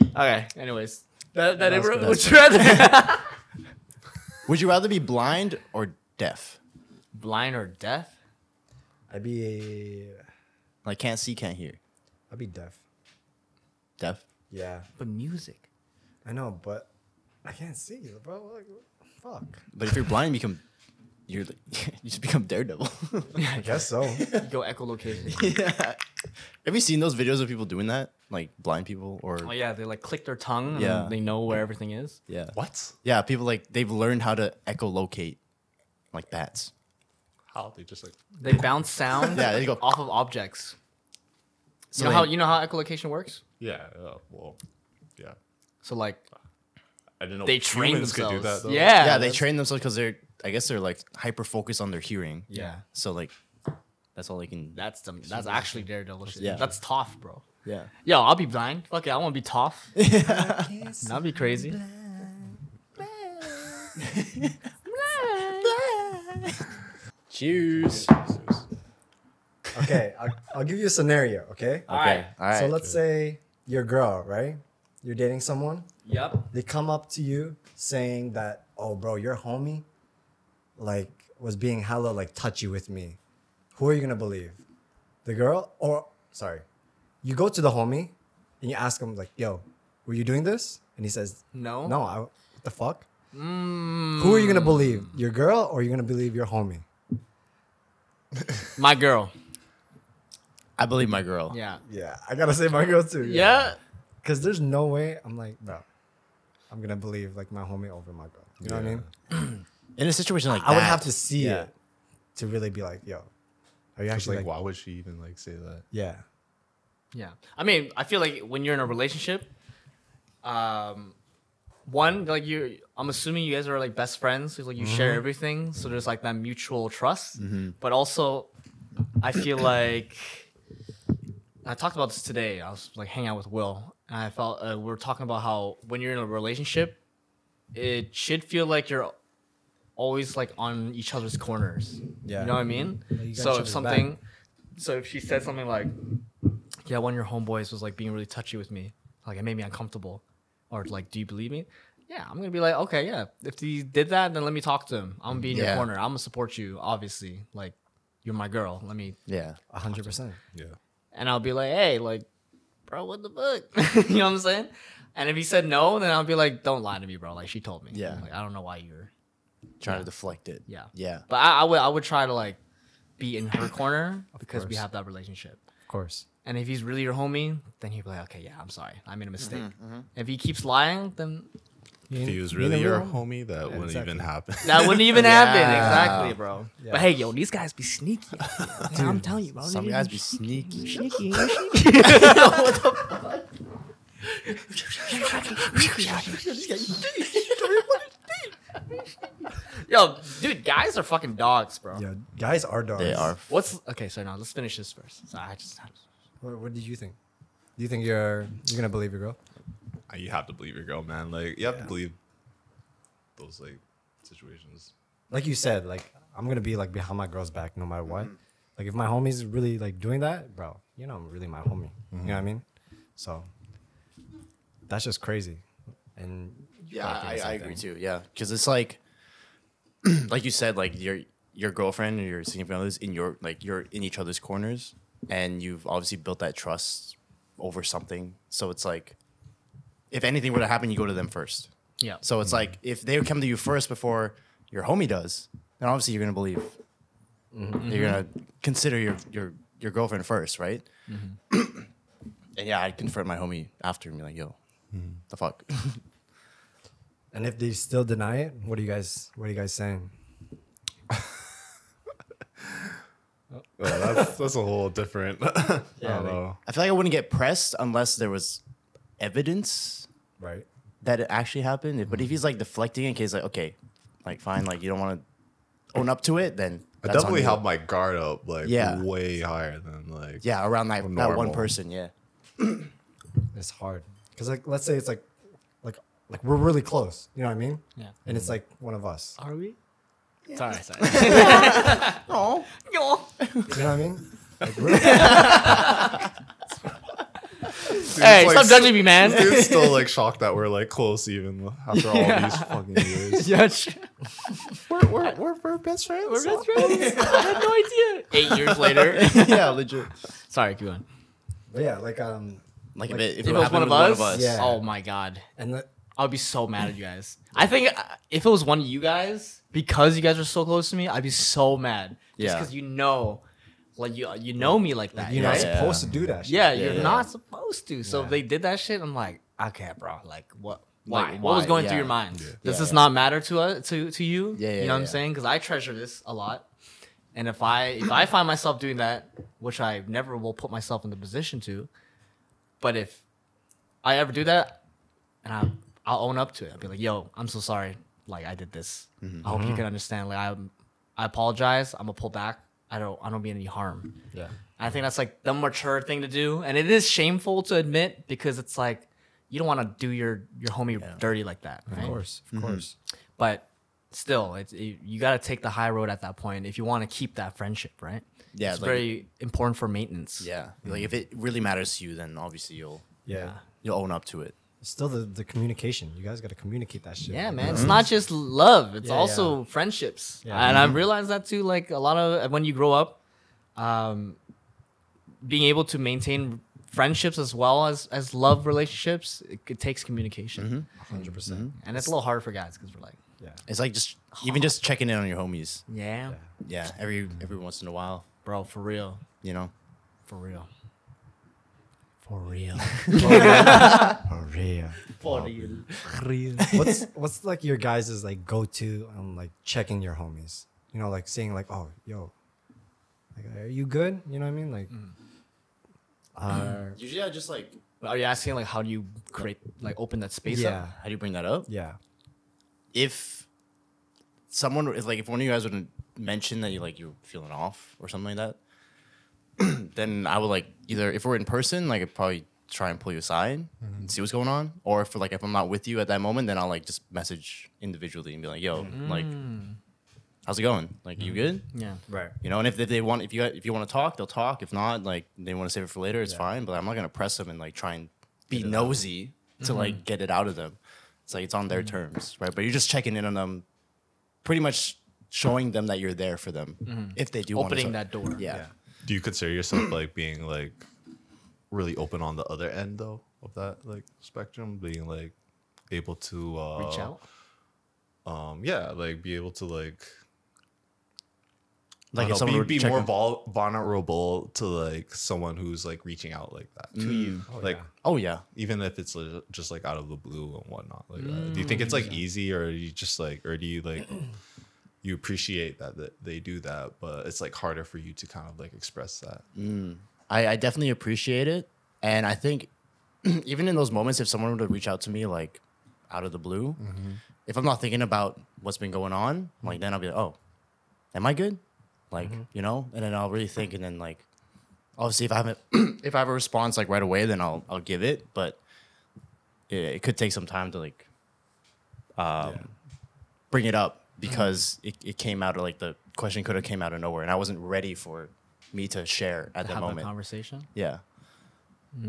Okay, anyways, that that, That was it, would you rather Would you rather be blind or deaf? blind or deaf? I'd be a, Like can't see, can't hear. I'd be deaf. Deaf. Yeah, But music. I know, but I can't see, you, bro. Like, fuck. But if you're blind, you become you're like, you just become Daredevil. yeah, I guess so. You go echolocation. yeah. Have you seen those videos of people doing that? Like blind people or Oh yeah, they like click their tongue. And Yeah. they know where everything is. yeah. What? Yeah, people like they've learned how to echolocate like bats. How they just like They bounce sound. Yeah, they go- off of objects. So you know they- how you know how echolocation works? yeah. Uh, well, yeah. So like I didn't know they train humans themselves. could do that. Though. yeah, yeah, they that's- train themselves because they're I guess they're like hyper focused on their hearing. Yeah, So like that's all they can that's the that's actually daredevil shit. Yeah. that's tough, bro. Yeah. Yo, I'll be blind. Fuck it, I want to be tough. That'd be crazy. Cheers. Okay, I'll, I'll give you a scenario. Okay. All right. All right. So let's say you're a girl, right? You're dating someone. Yep. They come up to you saying that, "Oh, bro, your homie, like, was being hella like touchy with me." Who are you gonna believe? The girl, or sorry, you go to the homie and you ask him like, "Yo, were you doing this?" And he says, No. "No, I, what the fuck." Mm, Who are you gonna believe? Your girl, or are you gonna believe your homie? my girl. I believe my girl. Yeah. Yeah, I gotta say my girl too. Yeah. Because there's no way I'm like, bro, I'm gonna believe like my homie over my girl. You know what I mean? In a situation like I would have to see yeah. it to really be like, yo, are you actually like, like, why would she even like say that? yeah, Yeah. I mean, I feel like when you're in a relationship, um, one like you, I'm assuming you guys are like best friends. so, Like you share everything, so there's like that mutual trust. But also, I feel like I talked about this today. I was like hanging out with Will, and I felt uh, we are talking about how when you're in a relationship, it should feel like you're always like on each other's corners. Yeah. You know what I mean? you so if other's something, so if she said something like, "Yeah, one of your homeboys was like being really touchy with me, like it made me uncomfortable," or like, "Do you believe me?" Yeah, I'm gonna be like, okay, yeah. If he did that, then let me talk to him. I'm gonna be in your corner. I'm gonna support you. Obviously, like you're my girl. Let me Yeah. hundred percent. Yeah. and I'll be like, hey, like, bro, what the fuck? you know what I'm saying? And if he said no, then I'll be like, don't lie to me, bro. Like she told me. Yeah. Like I don't know why you're. Trying to deflect it. Yeah. Yeah. But I, I would I would try to like be in her corner because we have that relationship. Of course. And if he's really your homie, then he'd be like, okay, yeah, I'm sorry, I made a mistake. Mm-hmm, If he keeps lying, then If he was really your what? homie, that wouldn't exactly. even happen. that wouldn't even happen. Exactly, bro. Yeah. But hey, yo, these guys be sneaky. Yeah, I'm telling you, bro. Some guys be sneaky. sneaky. Yo, dude, guys are fucking dogs, bro. Yeah, guys are dogs. They are. What's okay? So now let's finish this first. So I just What, what did you think? Do you think you're you're gonna believe your girl? You have to believe your girl, man. Like you have to believe those like situations. Like you said, like I'm gonna be like behind my girl's back no matter what. Mm-hmm. Like if my homie's really like doing that, bro, you know I'm really my homie. You know what I mm-hmm. mean? So that's just crazy. And Yeah, probably I, I agree too. Yeah, because it's like, like you said, like your your girlfriend or your significant other is in your like you're in each other's corners, and you've obviously built that trust over something. So it's like, if anything were to happen, you go to them first. yeah. So it's like if they come to you first before your homie does, then obviously you're gonna believe. Mm-hmm. You're gonna consider your your your girlfriend first, right? Mm-hmm. and yeah, I'd confront my homie after and be like, "Yo, mm-hmm. the fuck." And if they still deny it, what are you guys what are you guys saying? Well, that's that's a whole different. I don't know. I feel like I wouldn't get pressed unless there was evidence Right? that it actually happened. But if mm-hmm. he's like deflecting in case like, okay, like fine, like you don't want to own up to it, then I definitely you. have my guard up like Yeah. way higher than like yeah around that, that one person. Yeah, It's hard. Cause like let's say it's like like like we're really close. You know what I mean? Yeah. And it's like one of us. Are we? Sorry, sorry. oh, You know what I mean? Hey, Dude's, stop like, judging me, man. Dude's still like shocked that we're like close even after all these fucking years. yeah, sh- We're, we're, we're, we're best friends. we're best friends. I had no idea. Eight years later. yeah, legit. Sorry, keep going. But yeah, like um, Like, Like, if it, if If it, it was happened one of us, Yeah. oh my god, and the, I would be so mad at you guys. I think uh, if it was one of you guys, because you guys are so close to me, I'd be so mad. Just Yeah. because you know, like you you know me like that. you're right? not Yeah. supposed to do that. Shit. Yeah, Yeah, you're yeah. not supposed to. So Yeah. if they did that shit, I'm like, okay, bro. Like what? Like Why? what was Why? going through your mind? Yeah. Does Yeah, this yeah. not matter to us to to you? Yeah, yeah, You know what I'm saying? Because I treasure this a lot. And if I if I find myself doing that, which I never will put myself in the position to, but if I ever do that, and I I'll own up to it. I'll be like, yo, I'm so sorry. Like I did this. Mm-hmm. I hope you can understand. Like I I apologize. I'm gonna pull back. I don't I don't mean any harm. yeah. I think that's like the mature thing to do, and it is shameful to admit because it's like you don't want to do your your homie dirty like that, right? Of course, of Mm-hmm. course. But still, it's you, you got to take the high road at that point if you want to keep that friendship, right? Yeah, it's like- very important for maintenance. Yeah, like if it really matters to you, then obviously you'll Yeah. you'll own up to it. Still the, the communication. You guys got to communicate that shit. Yeah, Like, man. It's not just love; it's Yeah, also friendships. Yeah. Mm-hmm. And I've realized that too. Like a lot of when you grow up, um, being able to maintain friendships as well as as love relationships, it, it takes communication, 100%. percent and it's a little harder for guys because we're like, Yeah. It's like just even just checking in on your homies. yeah, Yeah, every every once in a while, bro, for real, you know. for real, For real. For real. for real. What's what's like your guys' like go to on like checking your homies? You know, like saying like, oh, yo, like, are you good? You know what I mean? Like, Mm. uh, Usually, I just like Are you asking like how do you create like open that space yeah, up? how do you bring that up? yeah, If someone if like if one of you guys would mention that you like you're feeling off or something like that, then I would like either if we're in person, like I'd probably try and pull you aside and see what's going on, or if like if I'm not with you at that moment, then I'll like just message individually and be like, "Yo, like, how's it going? Like, you good?" Yeah. right. You know, and if, if they want, if you if you want to talk, they'll talk. If not, like they want to save it for later, it's Yeah. fine. But I'm not gonna press them and like try and be nosy to Mm-hmm. like get it out of them. It's like it's on their terms, right? But you're just checking in on them, pretty much showing them that you're there for them if they do want Mm-hmm. Opening that door. Yeah. Yeah. Do you consider yourself like being like really open on the other end though of that like spectrum, being like able to uh, Reach out. Um, yeah, like be able to like Like like if someone be, be more in- vul- vulnerable to like someone who's like reaching out like that to you, Oh, like yeah. Oh yeah. even if it's just like out of the blue and whatnot. Like, that. do you think it's like easy, or you just like, or do you like you appreciate that, that they do that, but it's like harder for you to kind of like express that? Mm. I, I definitely appreciate it. And I think even in those moments, if someone were to reach out to me like out of the blue, mm-hmm. if I'm not thinking about what's been going on, like then I'll be like, oh, am I good? Like, mm-hmm. you know, and then I'll really think and then like obviously if I haven't if I have a response like right away, then I'll I'll give it. But it, it could take some time to like um bring it up because it, it came out of like the question could have came out of nowhere and I wasn't ready for me to share at To that have that moment. conversation. Yeah. How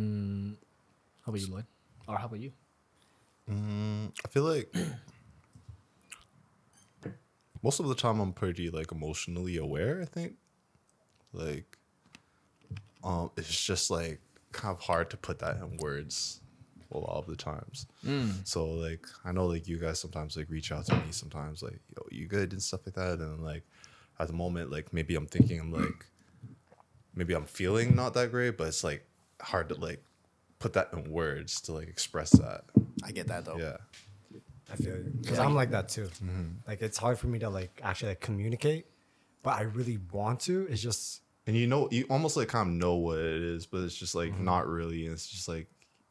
about you, Lloyd? Or how about you? I feel like most of the time I'm pretty like emotionally aware. I think, like, um, it's just like kind of hard to put that in words a lot of the times. Mm. So like, I know like you guys sometimes like reach out to me sometimes like, yo, you good and stuff like that, and like at the moment like maybe I'm thinking I'm like maybe I'm feeling not that great, but it's like hard to like put that in words to like express that. I get that though. Yeah. I feel you because I'm like that too. Mm-hmm. Like it's hard for me to like actually like communicate, but I really want to. It's just and you know you almost like kind of know what it is but it's just like mm-hmm. not really and it's just like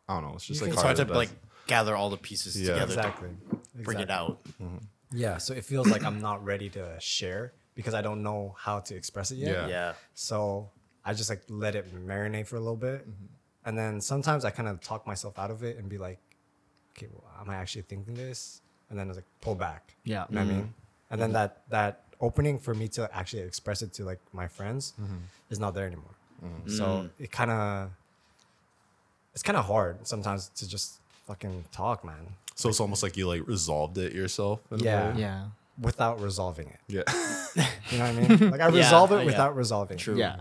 i don't know it's just You like It's hard to to like gather all the pieces Yeah. together exactly to bring it exactly. out. Yeah, so it feels like I'm not ready to share because I don't know how to express it yet. Yeah. Yeah. So I just like let it marinate for a little bit. Mm-hmm. And then sometimes I kind of talk myself out of it and be like, okay, well, am I actually thinking this? And then it's like pull back. Yeah. You know what I mean? Mm-hmm. And then that that opening for me to actually express it to like my friends is not there anymore. So mm. it kind of it's kind of hard sometimes to just fucking talk, man, So it's almost like you like resolved it yourself. In Yeah. A way. Yeah. without resolving it. Yeah. You know what I mean? Like I Yeah, resolve it yeah. without resolving. True. Yeah.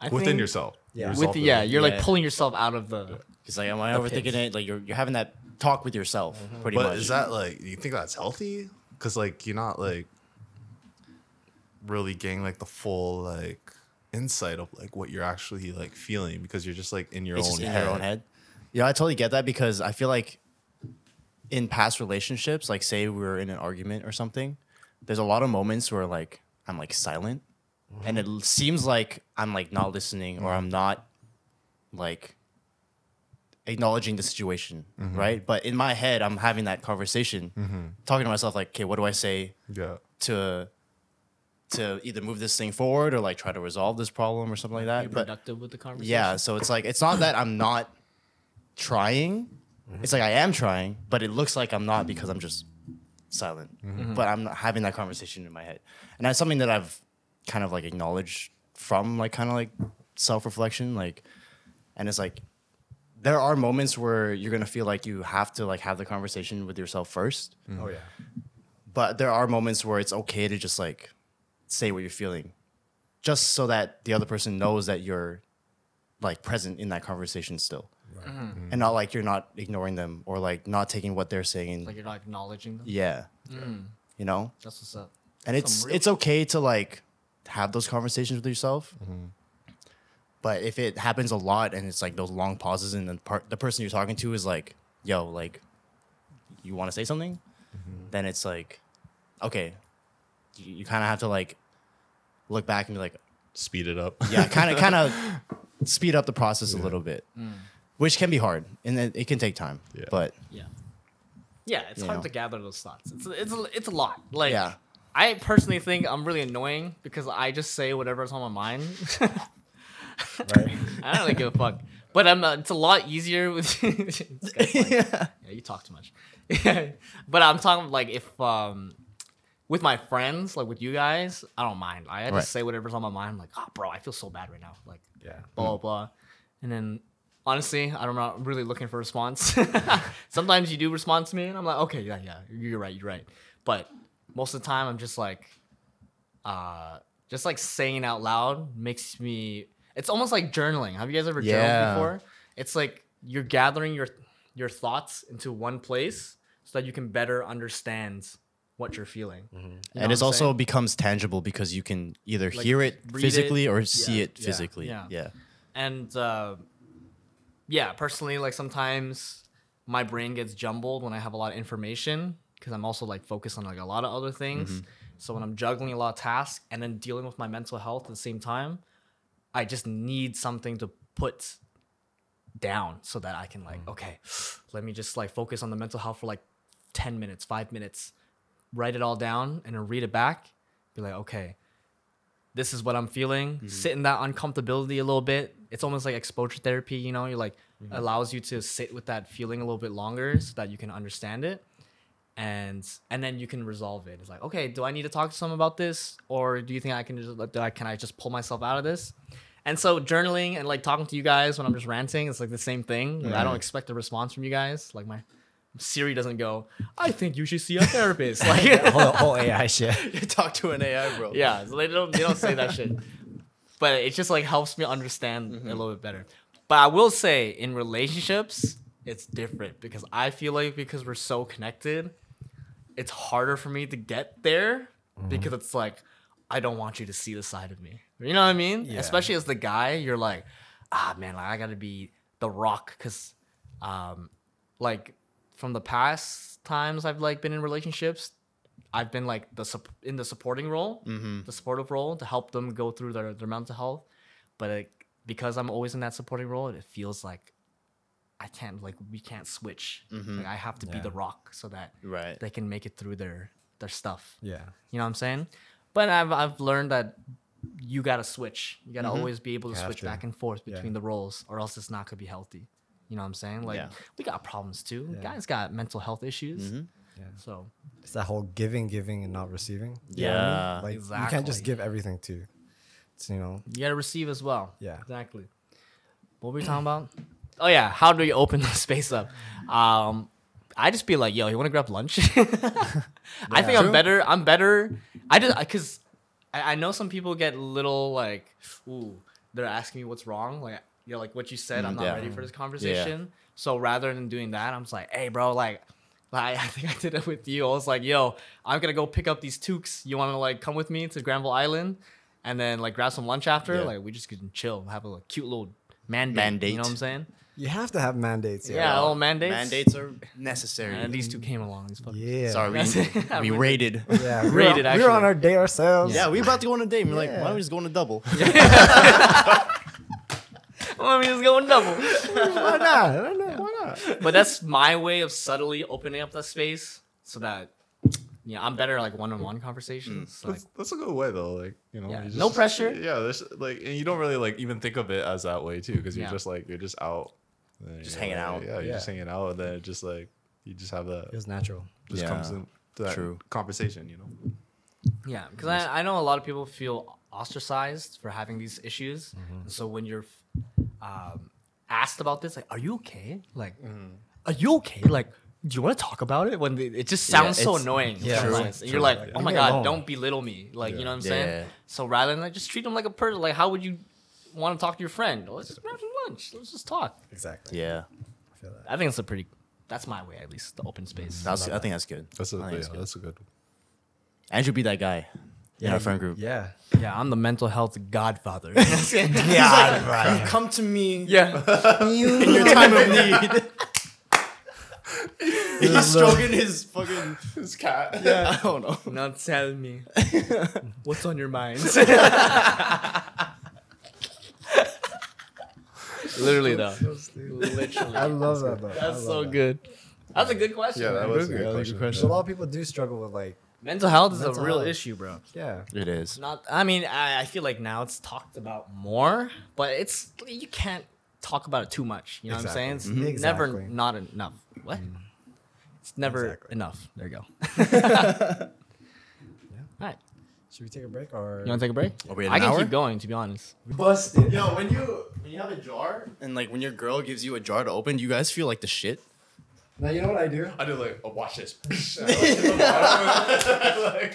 I Within think yourself. Yeah. You With resolved the, it. yeah, you're like Yeah. pulling yourself out of the. It's like, am I The overthinking pits. it? Like you're you're having that talk with yourself, mm-hmm. pretty But much. is that like you think that's healthy? Because like you're not like really getting like the full like insight of like what you're actually like feeling because you're just like in your it's own just in head. your own head. Yeah, I totally get that because I feel like in past relationships, like say we were in an argument or something, there's a lot of moments where like I'm like silent, and it seems like I'm like not listening or I'm not like acknowledging the situation, mm-hmm. right? But in my head, I'm having that conversation, mm-hmm. talking to myself like, okay, what do I say Yeah. to to either move this thing forward or like try to resolve this problem or something like that? Be But productive with the conversation. yeah, so it's like it's not that I'm not trying. Mm-hmm. It's like I am trying, but it looks like I'm not because I'm just silent. Mm-hmm. But I'm not having that conversation in my head, and that's something that I've kind of like acknowledged from like kind of like self reflection, like, and it's like there are moments where you're gonna feel like you have to like have the conversation with yourself first, mm-hmm. Oh yeah. but there are moments where it's okay to just like say what you're feeling just so that the other person knows that you're like present in that conversation still. Mm-hmm. Mm-hmm. And not like you're not ignoring them or like not taking what they're saying. Like you're not acknowledging them. yeah. Mm. You know? That's what's up. and it's real- it's okay to like have those conversations with yourself. Mm-hmm. But if it happens a lot and it's like those long pauses and the part the person you're talking to is like yo like you want to say something? Then it's like okay. You, you kind of have to like look back and be like Speed it up. yeah kind of kind of speed up the process a little bit which can be hard and it, it can take time Yeah. but Yeah. Yeah, it's hard know. to gather those thoughts. It's a, it's a, it's a lot. Like Yeah. I personally think I'm really annoying because I just say whatever's on my mind. Right. I don't really give a fuck. But I'm uh, it's a lot easier with This guy's yeah, you talk too much. but I'm talking like if um with my friends, like with you guys, I don't mind. I just Right. say whatever's on my mind. I'm like, oh, bro, I feel so bad right now. Like, Yeah. blah blah blah. And then honestly, I'm not know. I'm really looking for a response. Sometimes you do respond to me, and I'm like, okay, yeah, yeah, you're right, you're right. But most of the time, I'm just like, uh, just like saying out loud makes me. It's almost like journaling. Have you guys ever Yeah. journaled before? It's like you're gathering your your thoughts into one place so that you can better understand what you're feeling. Mm-hmm. You know and what it also saying? becomes tangible because you can either Like, hear it read it. physically or see it yeah, physically. Yeah. yeah. And uh, yeah personally like sometimes my brain gets jumbled when i have a lot of information because i'm also like focused on like a lot of other things. Mm-hmm. So when i'm juggling a lot of tasks and then dealing with my mental health at the same time i just need something to put down so that i can like mm. okay let me just like focus on the mental health for like 10 minutes 5 minutes write it all down and then read it back be like okay this is what I'm feeling. Mm-hmm. Sit in that uncomfortability a little bit. It's almost like exposure therapy, you know, you're like mm-hmm. allows you to sit with that feeling a little bit longer so that you can understand it. And and then you can resolve it. It's like, okay, do I need to talk to someone about this? Or do you think I can just do I can I just pull myself out of this? And so journaling and like talking to you guys when I'm just ranting, it's like the same thing. I don't expect a response from you guys. Like my Siri doesn't go, I think you should see a therapist. Like whole, whole AI shit. talk to an ai bro yeah, so they don't they don't say that shit. But it just like helps me understand a little bit better. But I will say in relationships, it's different because I feel like because we're so connected, it's harder for me to get there because it's like I don't want you to see the side of me. You know what I mean? Yeah. Especially as the guy, you're like, ah man, like, I gotta be the rock because um like from the past times I've like been in relationships, I've been like the sup- in the supporting role, mm-hmm. the supportive role to help them go through their, their mental health. But like, because I'm always in that supporting role, it feels like I can't like we can't switch. Mm-hmm. Like I have to be the rock so that Right. they can make it through their their stuff. Yeah. You know what I'm saying? But I've I've learned that you gotta switch. You gotta mm-hmm. always be able to You switch to. back and forth Yeah. between the roles, or else it's not gonna be healthy. You know what I'm saying? Like Yeah. we got problems too. Yeah. Guys got mental health issues. Yeah. So It's that whole giving, giving, and not receiving. You know I mean? Yeah, Like you can't just give everything to you know, You gotta receive as well. Yeah. Exactly. What were we talking about? Oh yeah, how do you open the space up? Um, I just be like, yo, you want to grab lunch? I think I'm better. I'm better. I just because I, I know some people get little like, ooh, they're asking me what's wrong. Like you know, like what you said, I'm mm, not yeah. ready for this conversation. So rather than doing that, I'm just like, hey, bro, like. Like, I think I did it with you. I was like, "Yo, I'm gonna go pick up these toques. You want to like come with me to Granville Island, and then like grab some lunch after? Yeah. Like, we just can chill, have a like, cute little man date. Man You know what I'm saying? you have to have mandates. Yeah, little mandates. Mandates are necessary. And these two came along. These fuckers. Yeah. Sorry, we, we raided. Yeah. We were, Rated, we were on our day ourselves. Yeah, we were about to go on a date. and We're like, why don't we just go on a double? I mean, it's going double. Why not? Why not? Why not? but that's my way of subtly opening up that space so that yeah, I'm better at, like one-on-one conversations. Mm. Like, That's, that's a good way though. Like you know, Yeah, you no pressure. Yeah, there's like, and you don't really like even think of it as that way too, because you're Yeah. just like you're just out, Just you're hanging like- out. Yeah, you're Yeah. just hanging out, and then it just like you just have that It was natural. just Yeah, comes into that true. conversation. You know, yeah, because I, I know a lot of people feel ostracized for having these issues. Mm-hmm. And so when you're um, asked about this, like, are you okay? Like, Mm-hmm. are you okay? Like, do you want to talk about it? When the, it just Yeah, sounds so annoying. yeah, sometimes. true, And you're like, yeah. oh my god, don't belittle me. Like, you know what I'm saying? Yeah. So rather than like just treat them like a person, like how would you want to talk to your friend? Let's just grab some lunch. Let's just talk. Exactly. Yeah, I feel that. I think it's a pretty. That's my way, at least. The open space. that's, I think that's good. that's a, think yeah, that's good. that's a good. Andrew be that guy in our friend group. Yeah. Yeah, I'm the mental health godfather. Yeah, you come to me yeah. in your time of need. He's stroking his fucking. His cat. Yeah, I don't know. Now tell me what's on your mind. Literally though. Literally. I love that though. That's love so that. good. That's a good question. Yeah, that man. was a good question. So a lot of people do struggle with like, Mental health is Mental a real health. issue, bro. yeah. It is. Not. I mean, I, I feel like now it's talked about more, but it's you can't talk about it too much. You know what I'm saying? It's Exactly. Mhm. never not enough. What? It's never Exactly. enough. There you go. yeah. All right. Should we take a break or? You want to take a break? Are we I can hour? keep going, to be honest. busted. Yo, when you when you have a jar and like when your girl gives you a jar to open, do you guys feel like the shit? Now you know what I do. I do like, oh, watch this. like,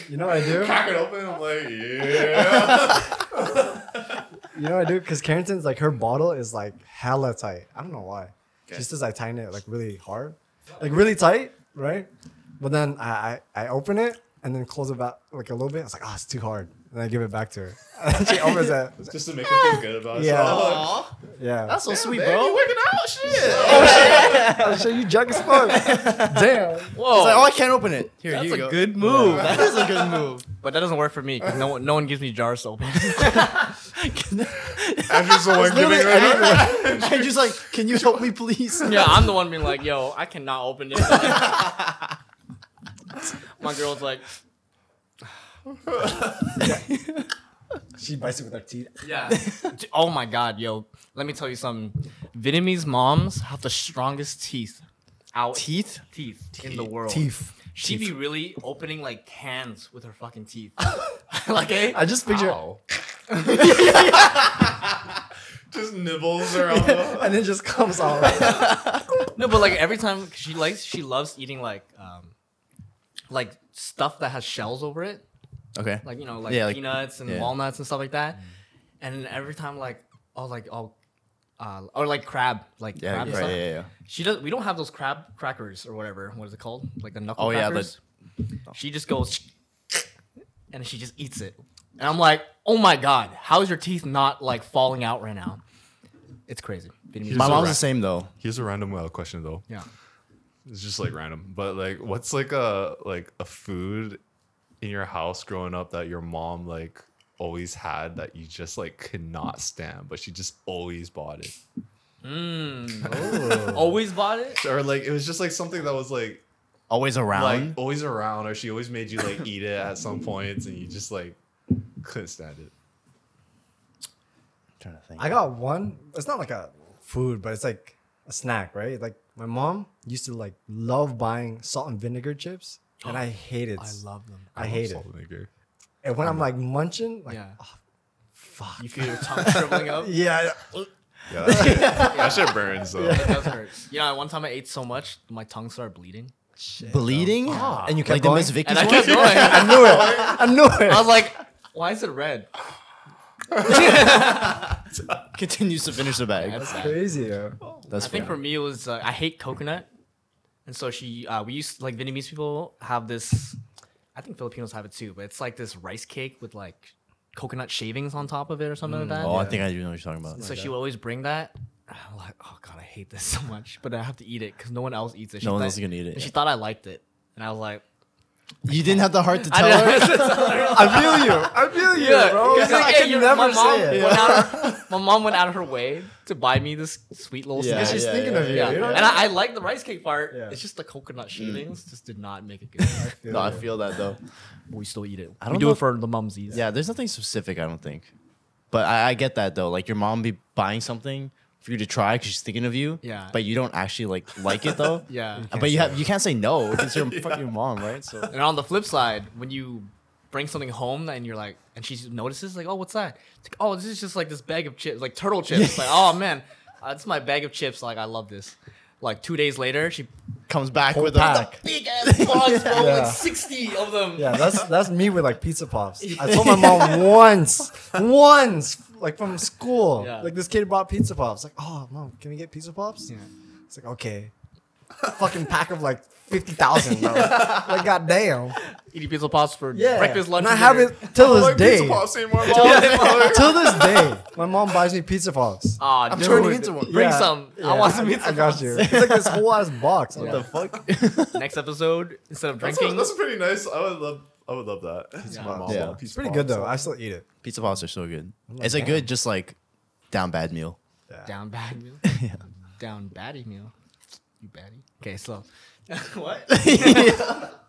You know what I do. crack it open. I'm like, yeah. You know what I do? Because Carrington's like her bottle is like hella tight. I don't know why. Okay. She says I tighten it like really hard, like really tight, right? But then I I, I open it and then close it back like a little bit. I was like, oh, it's too hard. And I give it back to her. And she opens it. Just to make her feel good about it. Yeah. herself. Yeah. That's so sweet, Baby, bro. working out, shit. Oh, I'll show oh, you junk as fuck. Whoa. Damn. It's like, oh, I can't open it. Here, That's here a you go. good move. That is a good move. But that doesn't work for me because no one, no one gives me jars to open. Andrew's the one giving her. And just like, can you help me, please? yeah, I'm the one being like, yo, I cannot open it. My girl's like, She bites it with her teeth. yeah. Oh my god, yo. Let me tell you something. Vietnamese moms have the strongest teeth out Teeth? teeth in the world. Teeth. She would be really opening like cans with her fucking teeth. like, eh? I just picture, Ow. Just nibbles around. the- and it just comes out. No, but like every time she likes, she loves eating like, um, like stuff that has shells over it. Okay. like you know, like Yeah, like- peanuts and yeah. walnuts and stuff like that. And every time, like, oh, like, oh, uh, or like crab, like Yeah, crab and right, stuff. yeah, yeah. She does. We don't have those crab crackers or whatever. What is it called? Like the knuckle Oh, yeah, the- crackers. She just goes, and she just eats it. And I'm like, oh my god, how is your teeth not like falling out right now? It's crazy. Vietnamese My a mom's rat. the same though. Here's a random uh, question though. Yeah. It's just like random, but like, what's like a like a food in your house growing up that your mom like always had that you just like could not stand, but she just always bought it, Mm. Always bought it. or like it was just like something that was like Always around. like always around, or she always made you like eat it at some points, and you just like couldn't stand it. trying to think. I got one. It's not like a food, but it's like a snack, right? Like my mom used to like love buying salt and vinegar chips, and I hate it. I love them. I hate it. Salt and vinegar. And when I'm like munching, like Yeah. oh, Fuck. You feel your tongue shriveling up. Yeah. Yeah, that shit, that shit burns though. It does hurt. You know, one time I ate so much, my tongue started bleeding. Bleeding? And you kept like the going? Miss Vickie's And I kept going. I knew it. I knew it. I was like, why is it red? Continues to finish the bag. That's bad. Crazy. Yo. That's I think for me it was uh, I hate coconut, and so she uh, we used like Vietnamese people have this. I think Filipinos have it too, but it's like this rice cake with like coconut shavings on top of it or something like that. Oh, I think I do know what you're talking about. so she would always bring that. I'm like, oh god, I hate this so much, but I have to eat it because no one else eats it. She No one thought- else is gonna eat it, and She yeah. thought I liked it, and I was like, You didn't have the heart to I tell her? I feel you. I feel you, Yeah, bro. 'cause, I like, can yeah, never my mom say it. Went out of, my mom went out of her way to buy me this sweet little Yeah, snack. she's yeah, thinking yeah, of you. Yeah, you know? and I, I like the rice cake part. Yeah. It's just the coconut mm. shavings just did not make it good. feel No, I feel that though. we still eat it. I we don't do know it for the mumsies. Yeah, there's nothing specific, I don't think. But I, I get that though. Like your mom be buying something for you to try because she's thinking of you. Yeah. But you don't actually like like it though. Yeah. Uh, But you have you can't say no because you're fucking mom, right? So And on the flip side, when you bring something home and you're like, and she notices, like, oh, what's that? It's like, oh, this is just like this bag of chips, like turtle chips. Like, oh man, uh, it's my bag of chips. Like, I love this. Like two days later, she comes back Whole with a pack. big ass box, bro, Yeah. like sixty of them. Yeah, that's that's me with like pizza pops. I told my mom once, once, like from school, Yeah. like this kid brought pizza pops. Like, oh, mom, can we get pizza pops? Yeah. It's like okay, fucking pack of like fifty thousand, bro. like goddamn. Eating pizza pops for Yeah, breakfast, lunch, And I and have dinner. it till I like this pizza day. pops anymore, mom. till this day, my mom buys me pizza pops. Aw, ah, I'm dude, turning into one. Bring Yeah, some. yeah, I want some pizza I got pops. you. It's like this whole ass box. I'm Yeah. the fuck. Next episode, instead of That's, drinking, that's pretty nice. I would love. I would love that. Yeah. My mom Yeah. loved it's pretty good though. I still eat it. Pizza pops are so good. like, it's a damn. good just like down bad meal. Yeah. down bad meal, down baddie meal. You baddie. Okay, slow. what?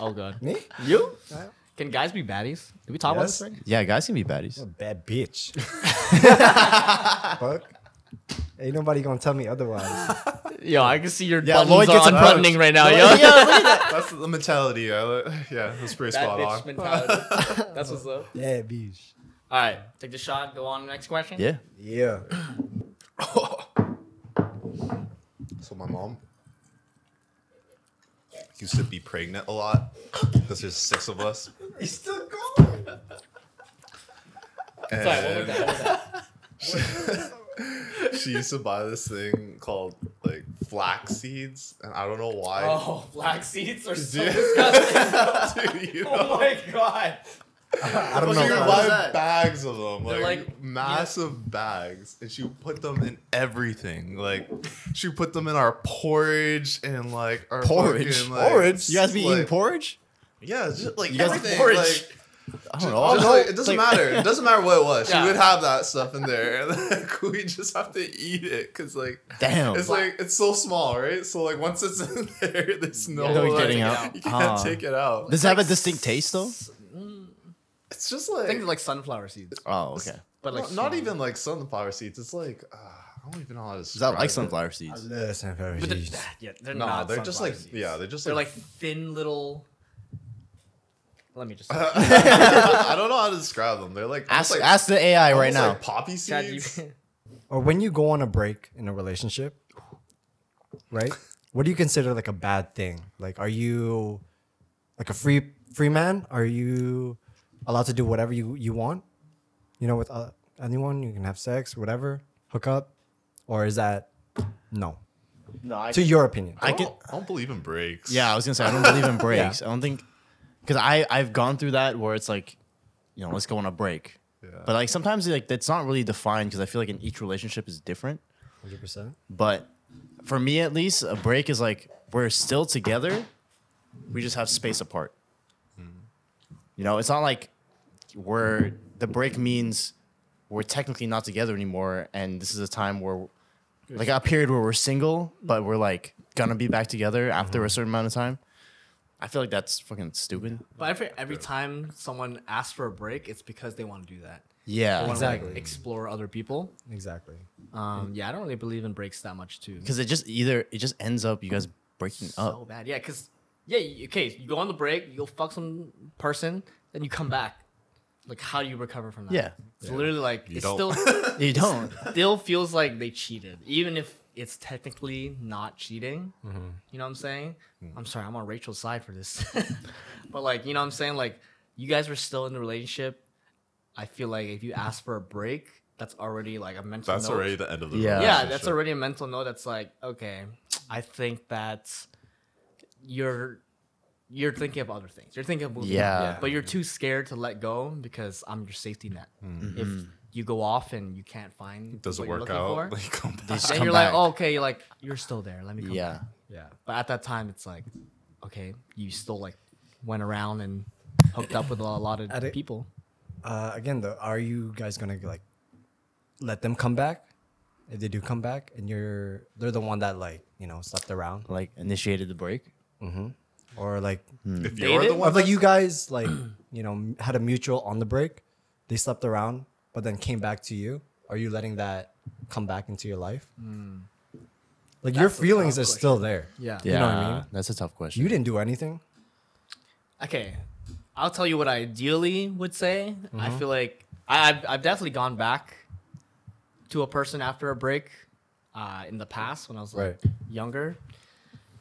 oh god. Me? You? Can guys be baddies? Did we talk about this already? Yeah, guys can be baddies. A bad bitch. Fuck. Ain't nobody gonna tell me otherwise. Yo, I can see your Yeah, buttons Lloyd are gets unbuttoning right now, yo. yeah, That's the mentality. I li- yeah, that's pretty Bad spot bitch on. mentality. That's what's up. Yeah, bitch. All right, take the shot. Go on. Next question. Yeah. Yeah. So my mom used to be pregnant a lot because there's six of us. He's still going. Sorry, what was And that? What was that? she used to buy this thing called like flax seeds, and I don't know why. Oh, flax seeds are so Dude. disgusting. Dude, you know, oh my god. I don't But know. she would buy bags of them, like, like- massive bags, and she would put them in everything. Like she would put them in our porridge and like our Porridge? fucking, like, porridge? You guys be eating porridge? Yeah, just like You guys eat everything. porridge? Like, I don't Oh, know. no, it doesn't Like- matter. It doesn't matter what it was. Yeah. She would have that stuff in there, and like, we just have to eat it because like Damn. it's like it's so small, right? So like once it's in there, there's no Yeah, no like, getting out. out. You can't Ah. take it out. Does it have a distinct taste though? It's just I like, think like sunflower seeds, Oh, okay. but like not, not even like sunflower seeds. It's like uh, I don't even know how to. Is that like describe it. sunflower seeds? Love sunflower But they're, seeds. yeah, they're No, not. they're just like seeds. yeah, they're just They're like, like thin little. Let me just. I don't know how to describe them. They're like Ask, like, ask the AI right now. like poppy seeds. Or when you go on a break in a relationship, right? What do you consider like a bad thing? Like, are you like a free free man? Are you allowed to do whatever you you want? You know, with uh, anyone, you can have sex, whatever, hook up, or is that no? No, I, To your opinion, I I, can. don't, I don't believe in breaks. Yeah, I was gonna say I don't believe in breaks. I don't think because I I've gone through that where it's like, you know, let's go on a break. Yeah. But like sometimes like that's not really defined because I feel like in each relationship is different. hundred percent. But for me at least, a break is like we're still together, we just have space apart. Mm-hmm. You know, it's not like we're the break means we're technically not together anymore, and this is a time where like a period where we're single, but we're like gonna be back together after a certain amount of time. I feel like that's fucking stupid. But every every time someone asks for a break, it's because they want to do that. They Yeah, want to Exactly. like explore other people. Exactly. Um, yeah, I don't really believe in breaks that much too. because it just either it just ends up you guys breaking so up. bad. Yeah, because yeah, you, okay, you go on the break, you go fuck some person, then you come back. like how do you recover from that? Yeah. It's literally like You it don't. still You don't. still feels like they cheated, even if it's technically not cheating. Mm-hmm. You know what I'm saying? Hmm. I'm sorry, I'm on Rachel's side for this, but like you know what I'm saying? Like you guys were still in the relationship. I feel like if you ask for a break, that's already like a mental. That's note. already the end of the Yeah. yeah, that's already a mental note. That's like okay, I think that you're you're thinking of other things. You're thinking of moving Yeah. on, Yeah. but you're too scared to let go because I'm your safety net. Hmm. If you go off and you can't find Doesn't what you're work out. for, Like, you come back. Just then come you're back. like, oh, okay, you're like you're still there. Let me come Yeah. back. Yeah. But at that time, it's like, okay, you still like went around and hooked up with a lot of At it- people. Uh, again, though, are you guys gonna like let them come back? If they do come back, and you're they're the one that like you know slept around, Like initiated the break. or like if you're the or one like you guys like you know had a mutual on the break, they slept around, but then came back to you. Are you letting that come back into your life? Like your That's a feelings tough are still there. Yeah. You know what I mean? That's a tough question. You didn't do anything. Okay, I'll tell you what I ideally would say. I Mm-hmm. feel like I, I've, I've definitely gone back to a person after a break uh, in the past when I was like Right. younger.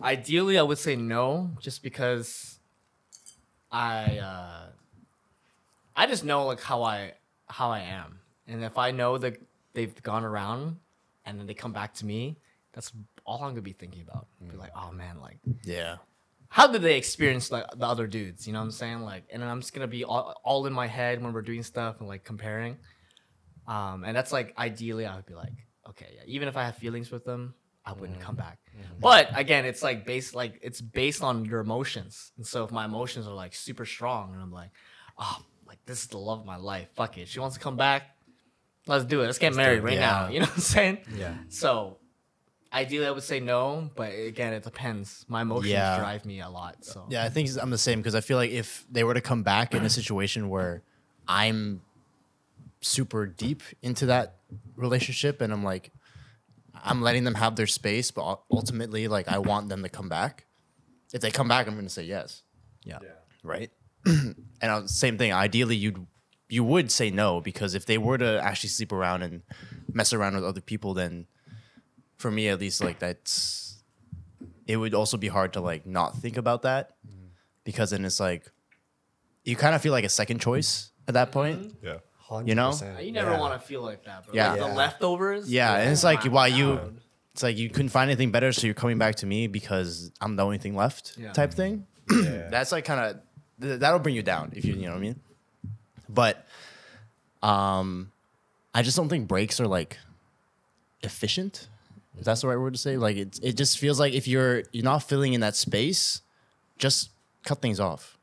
Ideally, I would say no, just because I uh, I just know like how I how I am, and if I know that they've gone around and then they come back to me, that's all I'm gonna be thinking about. Be mm. like, oh man, like yeah. how did they experience like the other dudes? You know what I'm saying? Like, and then I'm just gonna be all, all in my head when we're doing stuff and like comparing. Um, and that's like ideally, I would be like, okay, yeah, even if I have feelings with them, I wouldn't mm. come back. Mm-hmm. But again, it's like based like it's based on your emotions. And so if my emotions are like super strong, and I'm like, oh, this is the love of my life. Fuck it, she wants to come back. Let's do it. Let's get married right now. You know what I'm saying? Yeah. So ideally, I would say no, but again, it depends. My emotions Yeah. drive me a lot. So Yeah, I think I'm the same because I feel like if they were to come back in a situation where I'm super deep into that relationship and I'm like, I'm letting them have their space, but ultimately, like, I want them to come back. If they come back, I'm gonna say yes. Yeah. Yeah. Right. and uh, same thing. Ideally, you'd you would say no because if they were to actually sleep around and mess around with other people, then for me at least, like that's it would also be hard to like not think about that because then it's like you kind of feel like a second choice at that point. yeah. You know? 100%. you never Yeah. want to feel like that, bro. Yeah. Like, Yeah. the leftovers. Yeah, and it's like my why you it's like you couldn't find anything better, so you're coming back to me because I'm the only thing left, Yeah. type thing. Yeah. That's like kind of th- that'll bring you down if you you know what I mean. But um, I just don't think breaks are like efficient. If that's the right word to say, like it it just feels like if you're you're not filling in that space, just cut things off.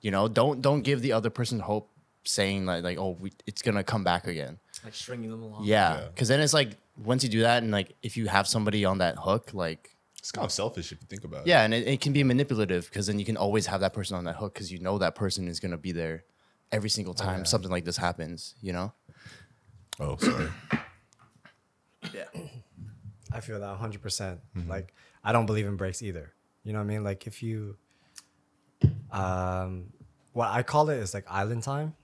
You know, don't don't give the other person hope, saying like like oh we, it's gonna come back again. like stringing them along. Yeah, Yeah. because then it's like once you do that, and like if you have somebody on that hook, like It's kind of selfish if you think about it. yeah, and it, it can be manipulative because then you can always have that person on that hook because you know that person is gonna be there every single time something like this happens. You know? Oh, sorry. Yeah. I feel that 100%. percent Like, I don't believe in breaks either. You know what I mean? Like, if you, um, what I call it is like island time.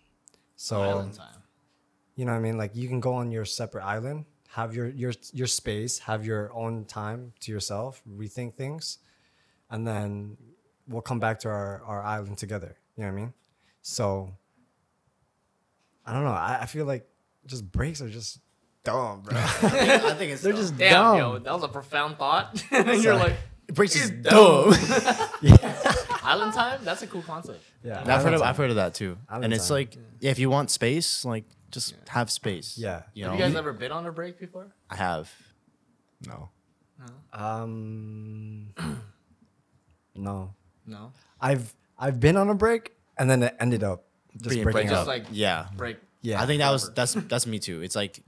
So, Island time. you know what I mean? Like, you can go on your separate island, have your your your space, have your own time to yourself, rethink things, and then we'll come back to our our island together. You know what I mean? So, I don't know. I, I feel like just breaks are just dumb, bro. I think it's They're just Damn, dumb. yo, that was a profound thought. and you're like, breaks is dumb. dumb. island time? That's a cool concept. Yeah, I've heard of. I've heard of that too, Island and it's time. like yeah, if you want space, like just have space. Yeah. you know. Have you guys ever been on a break before? I have. No. Um, no. No. I've I've been on a break and then it ended up just Being breaking break Just up. like Yeah, break. yeah, I think that was that's that's me too. It's like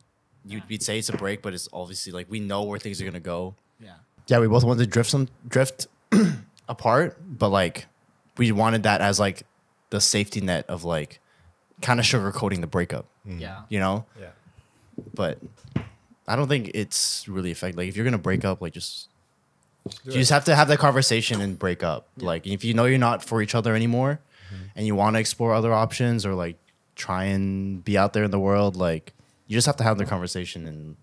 you'd, we'd say it's a break, but it's obviously like we know where things are gonna go. Yeah. Yeah, we both wanted to drift some drift apart, but like we wanted that as like the safety net of like kind of sugarcoating the breakup, mm. Yeah. you know. yeah. But I don't think it's really effective. Like if you're gonna break up, like just do you just have to have that conversation and break up. Like if you know you're not for each other anymore, mm-hmm. and you want to explore other options or like try and be out there in the world. Like you just have to have the conversation and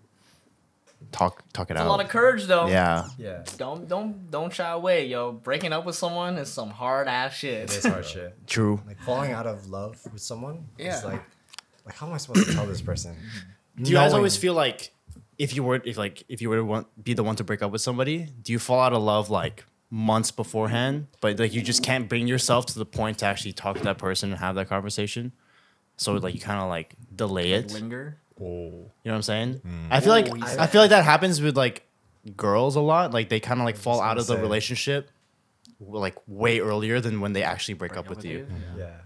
talk talk it It's out. a lot of courage though. yeah. Yeah. Don't don't don't shy away, yo. Breaking up with someone is some hard ass shit. It is hard shit. True. Like falling out of love with someone. Yeah. It's like, like how am I supposed to tell this person? Do you guys always feel like if you were if like if you were to want, be the one to break up with somebody, do you fall out of love like months beforehand, but like you just can't bring yourself to the point to actually talk to that person and have that conversation? So like you kind of like delay it. You Linger. Oh, know what I'm saying? I feel like Ooh, I feel like that happens with like girls a lot. Like they kind of like fall out of the say. relationship like way earlier than when they actually break, up, with you. Yeah.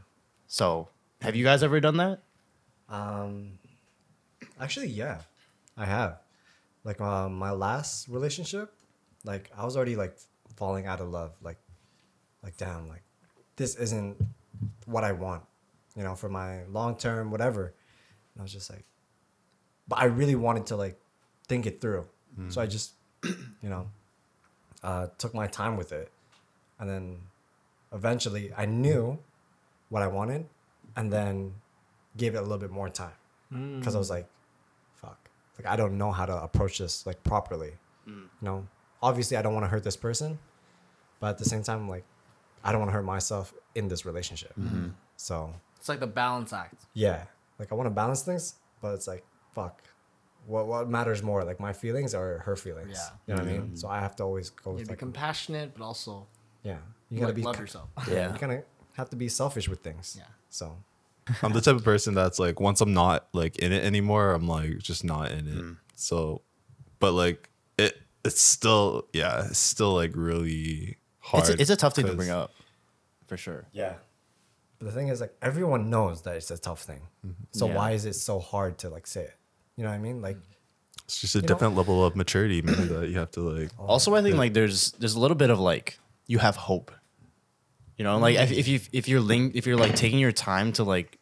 So have you guys ever done that? Um, actually, yeah, I have. Like uh, my last relationship, like I was already like falling out of love. Like, like damn, like this isn't what I want, you know, for my long term whatever. And I was just like, but I really wanted to like think it through, so I just, you know, uh, took my time with it, and then eventually I knew what I wanted, and then gave it a little bit more time because I was like, fuck, like I don't know how to approach this like properly. You know, obviously I don't want to hurt this person, but at the same time, like I don't want to hurt myself in this relationship. So It's like the balance act. yeah, like I want to balance things, but it's like fuck. What what matters more, like my feelings or her feelings? Yeah. you know what I mean. Mm-hmm. So I have to always go You with be like, compassionate, but also yeah. You you gotta like, be love ki- yourself. Yeah. You kind of have to be selfish with things. Yeah. So I'm the type of person that's like once I'm not like in it anymore, I'm like just not in it. Mm. So, but like it, it's still yeah, it's still like really hard. It's a, it's a tough thing to 'cause- bring up, for sure. Yeah. But the thing is, like, everyone knows that it's a tough thing. Mm-hmm. So Yeah. why is it so hard to like say it? You know what I mean? Like, mm-hmm. It's just a know? different level of maturity, man. that you have to like. Also, I think like there's there's a little bit of like you have hope. You know, like if, mm-hmm. if you if you're link if you're like taking your time to like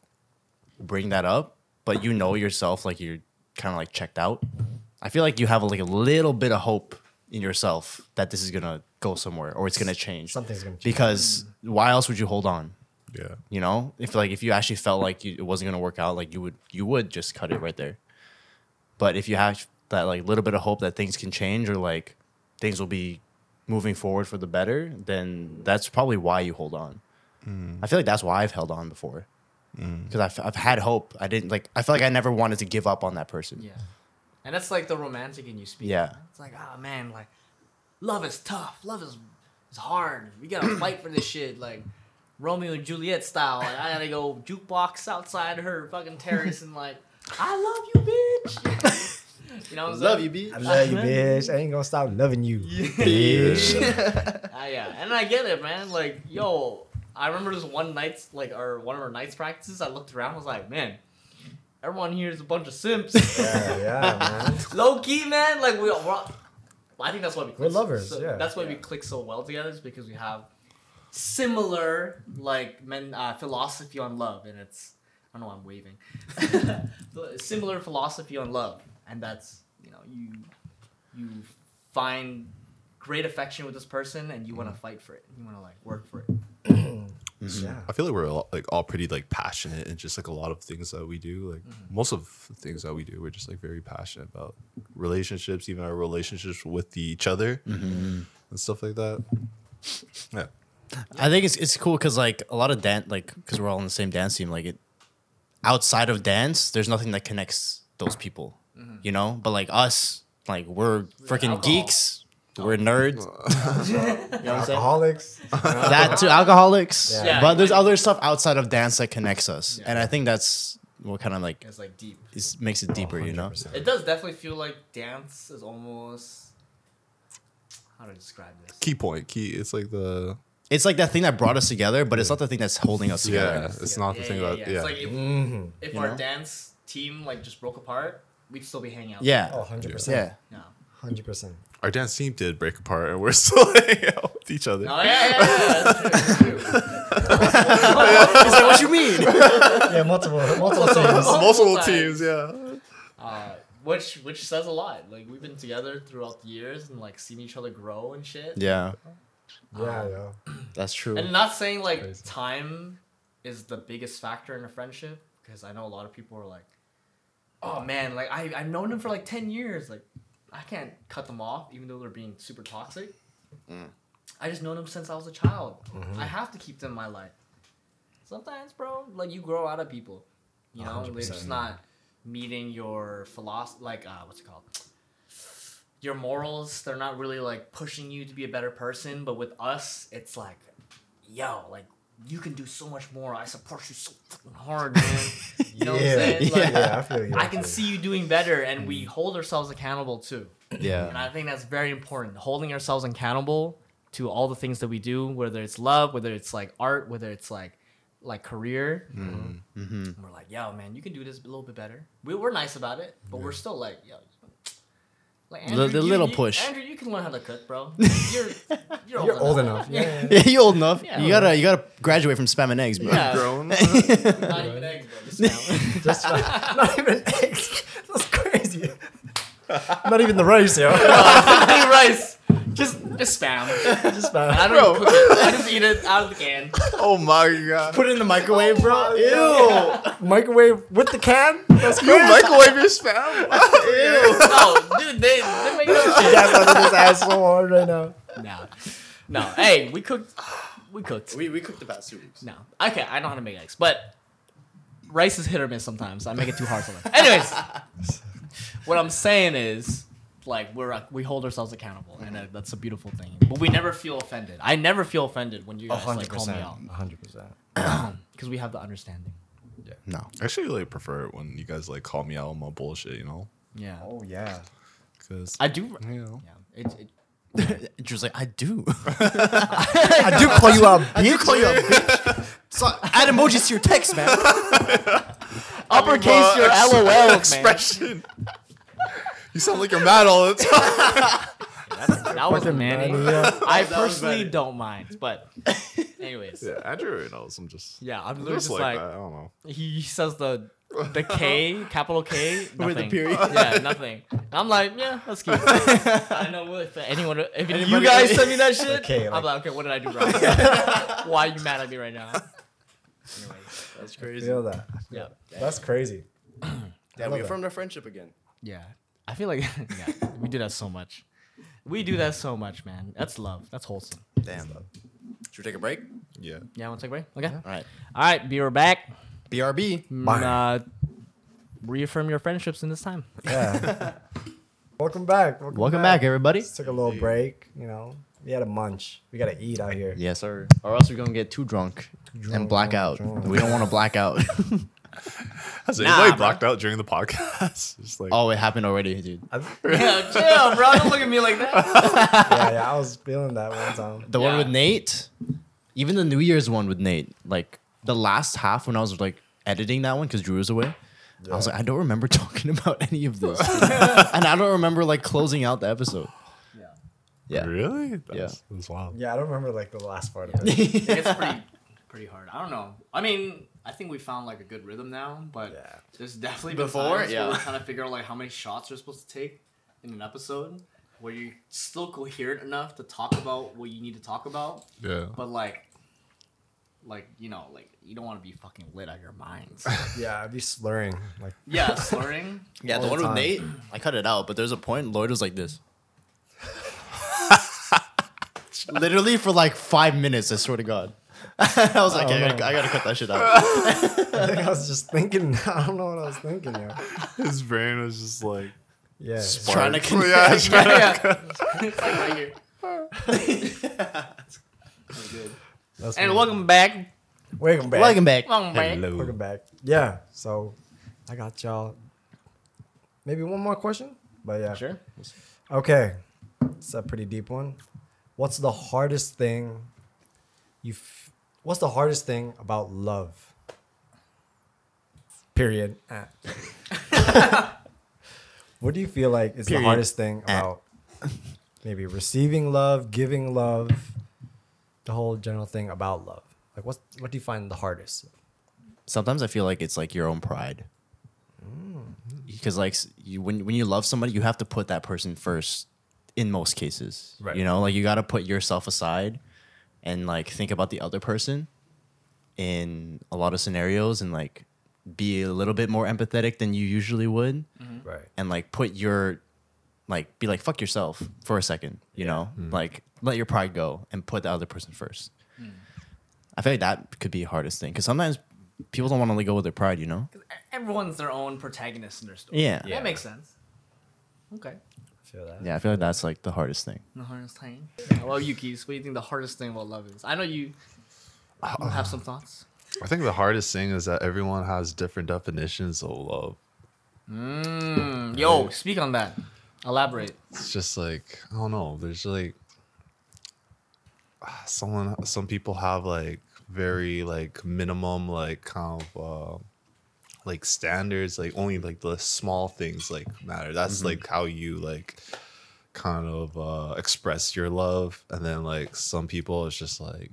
bring that up, but you know yourself like you're kind of like checked out. I feel like you have like a little bit of hope in yourself that this is gonna go somewhere or it's gonna change. Something's gonna change. Because why else would you hold on? Yeah. You know, if like if you actually felt like you, it wasn't gonna work out, like you would you would just cut it right there. But if you have that like little bit of hope that things can change or like things will be moving forward for the better, then that's probably why you hold on. I feel like that's why I've held on before because I've I've had hope. I didn't like I feel like I never wanted to give up on that person. Yeah. And that's like the romantic in you speak. Yeah. It's like, ah man, like love is tough. Love is is hard. We gotta fight for this shit. Like Romeo and Juliet style. Like I gotta go jukebox outside her fucking terrace and like, I love you, bitch. you know what I'm saying? B. I love you, bitch. I ain't gonna stop loving you, bitch. Ah, yeah, and I get it, man. Like, yo, I remember this one night's like, or one of our nights practices. I looked around, I was like, man, everyone here is a bunch of simps. Yeah, yeah, man. Low key, man. Like we, we're, all- I think that's why we. Click We're lovers, So, yeah. That's why we click so well together. Is because we have similar like men uh, philosophy on love, and it's I don't know. why I'm waving. Similar philosophy on love, and that's you know you you find great affection with this person, and you want to mm-hmm. fight for it. You want to like work for it. Mm-hmm. Yeah. I feel like we're all, like all pretty like passionate and just like a lot of things that we do. Like mm-hmm. most of the things that we do, we're just like very passionate about relationships, even our relationships with each other and stuff like that. Yeah. I think it's it's cool because like a lot of dance, like because we're all in the same dance team. Like it, outside of dance, there's nothing that connects those people, mm-hmm. you know. But like us, like we're freaking alcohol. geeks. We're nerds. you know what I'm saying? Alcoholics. That too, alcoholics. Yeah. Yeah, but there's other stuff outside of dance that connects us, and I think that's what kind of like It's like deep. It makes it deeper, you know. It does definitely feel like dance is almost. How do I describe this? Key point. Key. It's like the It's like that thing that brought us together, but it's not the thing that's holding us together. yeah. together. It's not the thing that yeah. It's like if, Mm-hmm. if You our know? dance team like just broke apart, we'd still be hanging out. Yeah. Oh, 100%. Yeah. No. 100%. Our dance team did break apart, and we're still hanging out with each other. Oh yeah, yeah, yeah. That's true. That's true. Is that what you mean? Yeah, multiple, multiple teams. Multiple times. teams, yeah. Uh, which which says a lot. Like we've been together throughout the years and like seen each other grow and shit. yeah, Yeah, um, yeah. that's true. And not saying like Crazy. time is the biggest factor in a friendship because I know a lot of people are like, oh man, like I I've known them for like ten years, like I can't cut them off even though they're being super toxic. Mm. I just known them since I was a child. I have to keep them in my life. Sometimes, bro, like you grow out of people. You know, they're just not meeting your philosophy. Like, uh, what's it called? Your morals. They're not really like pushing you to be a better person. But with us, it's like, yo, like you can do so much more. I support you so fucking hard, man. You know what I'm saying? Like, yeah, I feel you. I can see you doing better, and we hold ourselves accountable too. yeah And Yeah. I think that's very important. Holding ourselves accountable to all the things that we do, whether it's love, whether it's like art, whether it's like like career. Mm-hmm. We're like, yo, man, you can do this a little bit better. We, we're nice about it, but we're still like, yo. Like The- the little you- push. Andrew, you can learn how to cook, bro. You're you're, You're old enough. Yeah. yeah, yeah. Yeah, you old enough. Yeah. You gotta you gotta graduate from spam and eggs, bro. Yeah. Grown. Not even eggs, bro. Just now. Just not even eggs. That's crazy. not even the rice, yo. Honey rice. Just just spam. Just spam. I don't even cook it. I just eat it out of the can. oh my god. Put it in the microwave, bro. Oh Ew. microwave with the can. That's You crazy. microwave your spam? Ew. Oh, dude, they they make that That's under this ass so hard right now. No, no. Hey, we cooked. We cooked. We we cooked the past two weeks. No, okay, I know how to make eggs, but rice is hit or miss sometimes. I make it too hard sometimes. Anyways, what I'm saying is, like, we're uh, we hold ourselves accountable, and uh, that's a beautiful thing. But we never feel offended. I never feel offended when you guys like call me out hundred percent. because we have the understanding. Yeah. No. I actually like prefer it when you guys like call me out on my bullshit, you know? Yeah, Oh yeah. Because I do. you know. Yeah, it, it, Drew's like, I do. I do call you out, I do call you a bitch. So add emojis to your text, man. uppercase your LOL, man. Expression. you sound like you're mad all the time. That was Fucking Manny. Manny, yeah. I That was personally Manny. don't mind, but anyways, yeah, yeah, Andrew knows. I'm just, I'm I'm literally just just like, like, that. I don't know. he, he says the the K capital K nothing. With the period. yeah, nothing. And I'm like, yeah, that's cute. I know if anyone, if you Anybody- guys send me that shit, Okay, I'm like- like, okay, what did I do wrong? Why are you mad at me right now? Anyways, That's crazy. Feel that. yeah, That's crazy. Yeah, love we that. formed a friendship again. yeah. I feel like yeah, we do that so much. We do that so much, man. That's love. That's wholesome. Damn. Should we take a break? Yeah. Yeah, want to take a break? Okay. All right. All right, be right back. BRB. Mm, Bye. Uh, reaffirm your friendships in this time. Yeah. Welcome back. Welcome, Welcome back, everybody. Just took a little break. You know, we had a munch. We gotta eat out here. Yes, sir. Or else we're gonna get too drunk, drunk, and black out. drunk. We don't want to black out. Has Nah, anybody bro. blacked out during the podcast? Just like, oh, it happened already, dude. Yeah, chill, bro. Don't look at me like that. yeah, yeah, I was feeling that one time. The one with Nate, even the New Year's one with Nate, like the last half when I was like editing that one because Drew was away. I was like, I don't remember talking about any of this, and I don't remember like closing out the episode. Yeah. Yeah, really? That's, that's wild. Yeah, I don't remember like the last part of it. It's pretty, pretty hard. I don't know. I mean, I think we found like a good rhythm now, but Yeah. there's definitely been Before, times where yeah. we're trying to figure out like how many shots you're supposed to take in an episode where you're still coherent enough to talk about what you need to talk about, Yeah. but like, like you know, like you don't want to be fucking lit out of your minds. Yeah, I'd be slurring. Like, yeah, slurring. yeah. All The the one with. Nate, I cut it out, but there's a point Lloyd was like this. Literally for like five minutes, I swear to God. I was like, Oh, I, gotta. I gotta cut that shit out. I think I was just thinking. I don't know what I was thinking. Yeah. His brain was just like, Yeah. Trying to spark. connect. yeah, yeah, it's like. That's And me. welcome back. welcome back. Welcome back. Welcome back. Hello. Welcome back. Yeah. So, I got y'all. Maybe one more question, but yeah. Sure. Okay, it's a pretty deep one. What's the hardest thing you? F- what's the hardest thing about love? Period. Ah. what do you feel like is Period. the hardest thing about maybe receiving love, giving love, the whole general thing about love? Like, what's what do you find the hardest? sometimes I feel like it's like your own pride. Because like you, when when you love somebody, you have to put that person first. In most cases, Right. you know, like you got to put yourself aside and like think about the other person in a lot of scenarios and like be a little bit more empathetic than you usually would mm-hmm. Right. and like put your like be like fuck yourself for a second you know mm-hmm. like let your pride go and put the other person first mm. i feel like that could be the hardest thing because sometimes people don't want to let go of their pride you know Everyone's their own protagonist in their story. Yeah. That makes sense. Okay. Feel that. yeah i feel like that's like the hardest thing The hardest thing. Well, Yuki's, what do you think the hardest thing about love is? I know you you have some thoughts. I think the hardest thing is that everyone has different definitions of love. Mm, yo, speak on that. Elaborate. It's just like I don't know. There's like someone. Some people have like very like minimum like kind of uh, like standards. Like only like the small things like matter. That's like how you like kind of uh, express your love. And then like some people, it's just like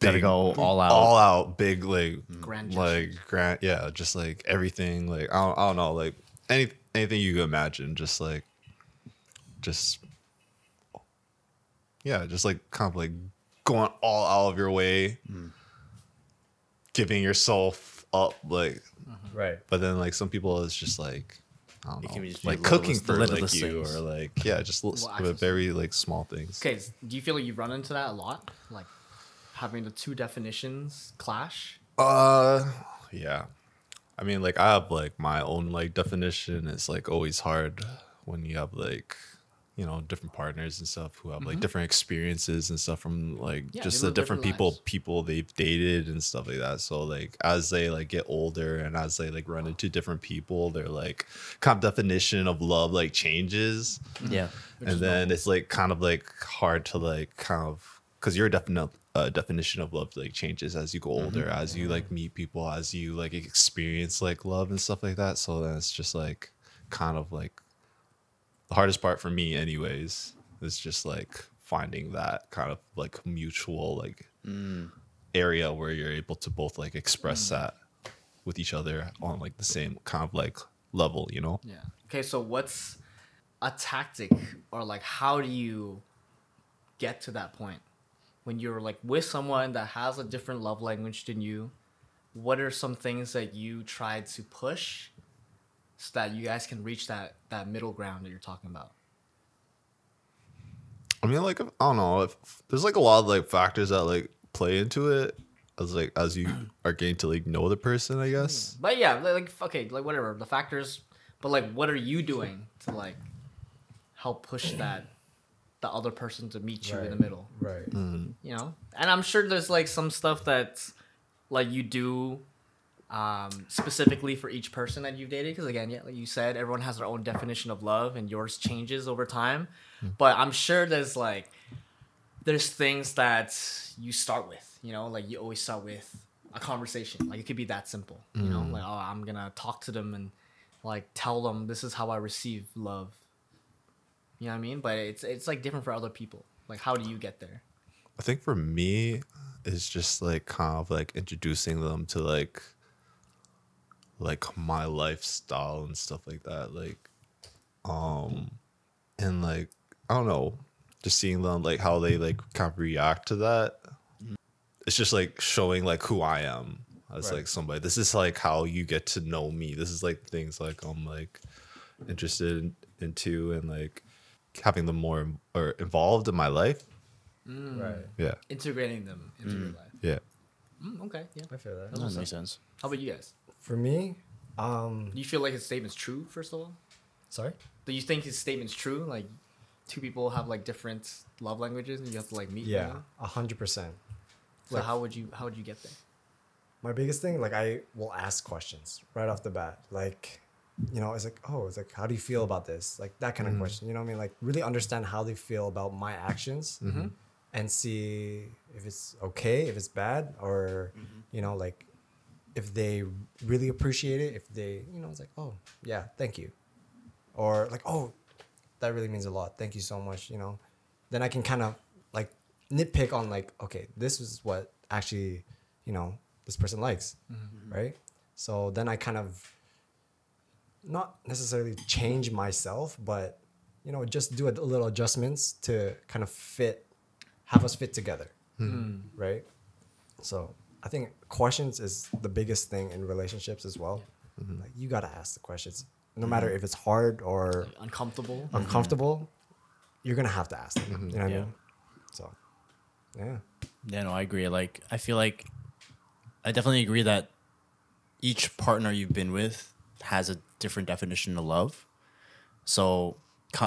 gotta big- go all out all out big like Grand like grand yeah just like everything like I don't, I don't know like any anything you can imagine just like just yeah just like kind of like going all out of your way giving yourself up like Right. but then like some people it's just like I don't It can know, be just like the cooking for like littlest you things. or like yeah just l- Well, s- actually- very like small things Okay, s- do you feel like you run into that a lot? Like having the two definitions clash? Uh, yeah. I mean, like I have like my own like definition. It's like always hard when you have like you know different partners and stuff who have like different experiences and stuff from like Yeah, just the different different people lives. people they've dated and stuff like that. So like as they like get older and as they like run into different people, their like kind of definition of love like changes. Yeah. And then it's like kind of like hard to like kind of because your definite uh, definition of love like changes as you go older as you like meet people as you like experience like love and stuff like that. So then it's just like kind of like the hardest part for me anyways is just like finding that kind of like mutual like mm. area where you're able to both like express mm. that with each other on like the same kind of like level you know Yeah. Okay, so what's a tactic or like how do you get to that point when you're like with someone that has a different love language than you? What are some things that you try to push so that you guys can reach that that middle ground that you're talking about? I mean, like I don't know. If, there's like a lot of like factors that like play into it as like as you are getting to like know the person. I guess. Mm. But yeah, like okay, like whatever the factors. But like, what are you doing to like help push that the other person to meet you in the Right. middle? Right. Mm. you know and i'm sure there's like some stuff that's like you do um specifically for each person that you've dated? Because again yeah like you said everyone has their own definition of love and yours changes over time. But i'm sure there's like there's things that you start with you know? Like you always start with a conversation. Like it could be that simple you know? Like oh i'm gonna talk to them and like tell them this is how i receive love. You know what i mean? But it's it's like different for other people. Like how do you get there? I think for me, it's just like kind of like introducing them to like like my lifestyle and stuff like that. Like, um, and like I don't know, just seeing them like how they like kind of react to that. It's just like showing like who I am as Right. like somebody. This is like how you get to know me. This is like things like I'm like interested in, into and like having them more or involved in my life. Right. Yeah. integrating them into your life. Yeah. Mm, okay, yeah. I feel that. That's that makes up. sense How about you guys? For me, um, Do you feel like his statement's true? First of all, sorry. do you think his statement's true? Like, two people have like different love languages, and you have to like meet. Yeah, a hundred percent. So Like- how would you how would you get there? My biggest thing, like I will ask questions right off the bat. Like, you know, it's like, oh, it's like, how do you feel about this? Like that kind of mm-hmm. question. You know what I mean? Like really understand how they feel about my actions mm-hmm. and see if it's okay, if it's bad, or mm-hmm. you know, like if they really appreciate it, if they, you know, it's like, oh yeah, thank you. Or like, oh, that really means a lot. Thank you so much, you know. Then I can kind of like nitpick on like, okay, this is what actually, you know, this person likes, mm-hmm. right? So then I kind of not necessarily change myself, but you know, just do a little adjustments to kind of fit, have us fit together, hmm. right? So I think questions is the biggest thing in relationships as well. Mm-hmm. Like you gotta ask the questions, no mm-hmm. matter if it's hard or Uncomfortable. Mm-hmm. uncomfortable. You're gonna have to ask them. You know what Yeah. I mean? So, yeah. Yeah, no, I agree. Like, I feel like I definitely agree that each partner you've been with has a different definition of love. So,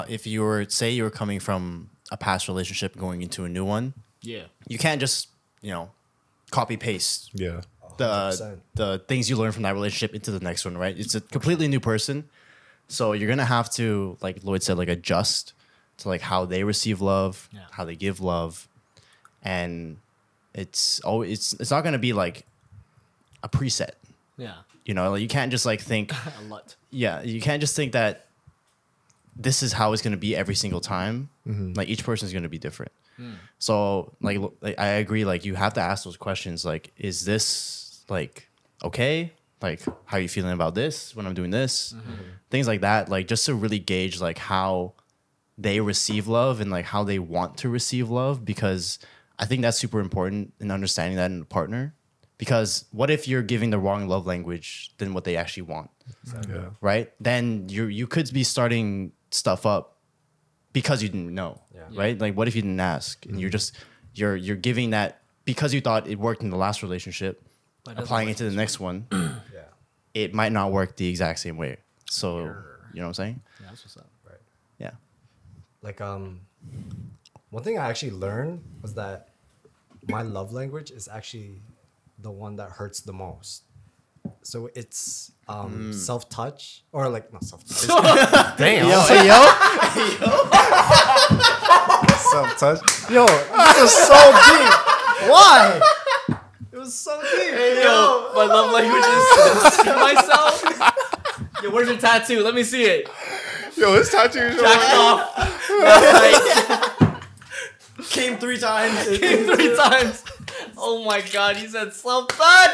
if you were, say, you were coming from a past relationship going into a new one, Yeah. you can't just, you know, copy paste Yeah. the 100%. the things you learn from that relationship into the next one, right? It's a completely new person, so you're gonna have to, like Lloyd said, like adjust to like how they receive love, Yeah. how they give love, and it's always it's it's not gonna be like a preset, Yeah. you know. Like you can't just like think, A lot. yeah, you can't just think that this is how it's gonna be every single time. Mm-hmm. Like each person is gonna be different. So like, like I agree. Like you have to ask those questions. Like, is this like okay? Like, how are you feeling about this when I'm doing this? Mm-hmm. Things like that. Like just to really gauge like how they receive love and like how they want to receive love because I think that's super important in understanding that in a partner. Because what if you're giving the wrong love language than what they actually want? Yeah. right? Then you you could be starting stuff up because you didn't know, Yeah. right? Like, what if you didn't ask and you're just you're you're giving that because you thought it worked in the last relationship, But applying it to the next one, Yeah. it might not work the exact same way. So you know what I'm saying? Yeah, that's what's up. Right. Yeah. Like um one thing I actually learned was that my love language is actually the one that hurts the most. So it's um self touch or like not self touch. Damn. Yo. Self touch. Yo, this was so deep. Why? It was so deep. Hey, Yo, my love language is to see myself. Yo, where's your tattoo? Let me see it. Yo, his tattoo is Jack off. That's. Came three times. Came Three times. Oh my god, he said self touch,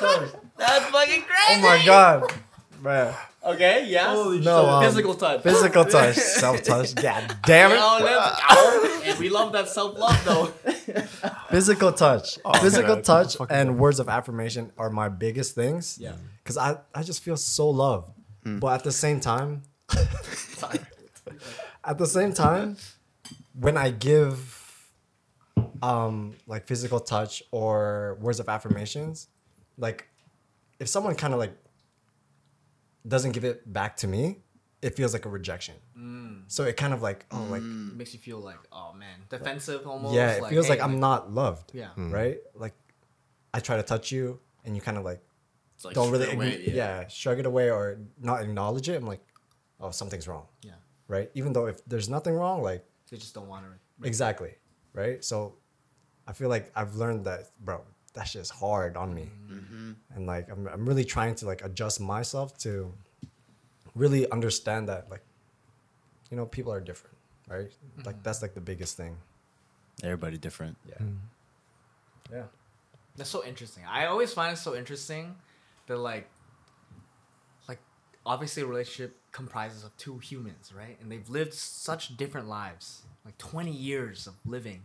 bro. That's fucking crazy. Oh my god. Bruh. Okay, yes. No, so um, physical touch. Physical touch. Self touch. God damn it. Oh, let's. And we love that self love though. Physical touch. Physical God. touch and words of affirmation are my biggest things. Yeah. Cause I, I just feel so loved. But at the same time, at the same time, when I give um like physical touch or words of affirmations, like if someone kind of like doesn't give it back to me, it feels like a rejection. Mm. So it kind of like, oh like it Makes you feel like, oh man, defensive almost. yeah, it feels hey, like I'm not loved. Yeah. Mm. Right? Like I try to touch you and you kind of like like don't really away, ign- yeah. shrug it away or not acknowledge it. I'm like, oh, something's wrong. Yeah. Right? Even though if there's nothing wrong, like They just don't want to. exactly. Right? So I feel like I've learned that, bro, that's just hard on me. Mm-hmm. And like I'm I'm really trying to like adjust myself to really understand that like you know, people are different, right? Mm-hmm. Like that's like the biggest thing. Everybody different. Yeah. Mm-hmm. Yeah. That's so interesting. I always find it so interesting that like like obviously a relationship comprises of two humans, right? And they've lived such different lives. Like 20 years of living.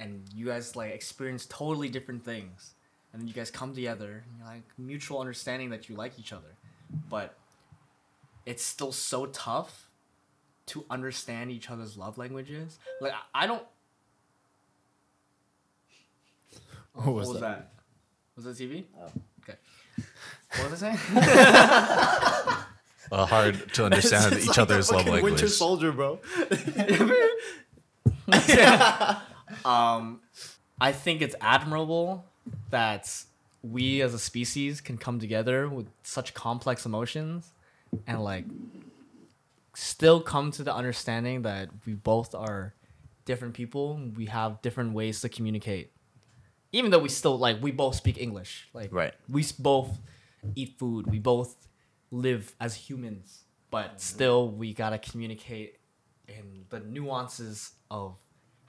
And you guys like experience totally different things. And then you guys come together and you're like mutual understanding that you like each other. But it's still so tough to understand each other's love languages. Like I- I don't What was what was that? that? Was that TV? Oh. Okay. What was I saying? uh, hard to understand each other's love language. Winter Soldier, bro. um, I think it's admirable that we as a species can come together with such complex emotions and like still come to the understanding that we both are different people. We have different ways to communicate. Even though we still like we both speak English, like Right. we both eat food, we both live as humans, but still we gotta communicate in the nuances of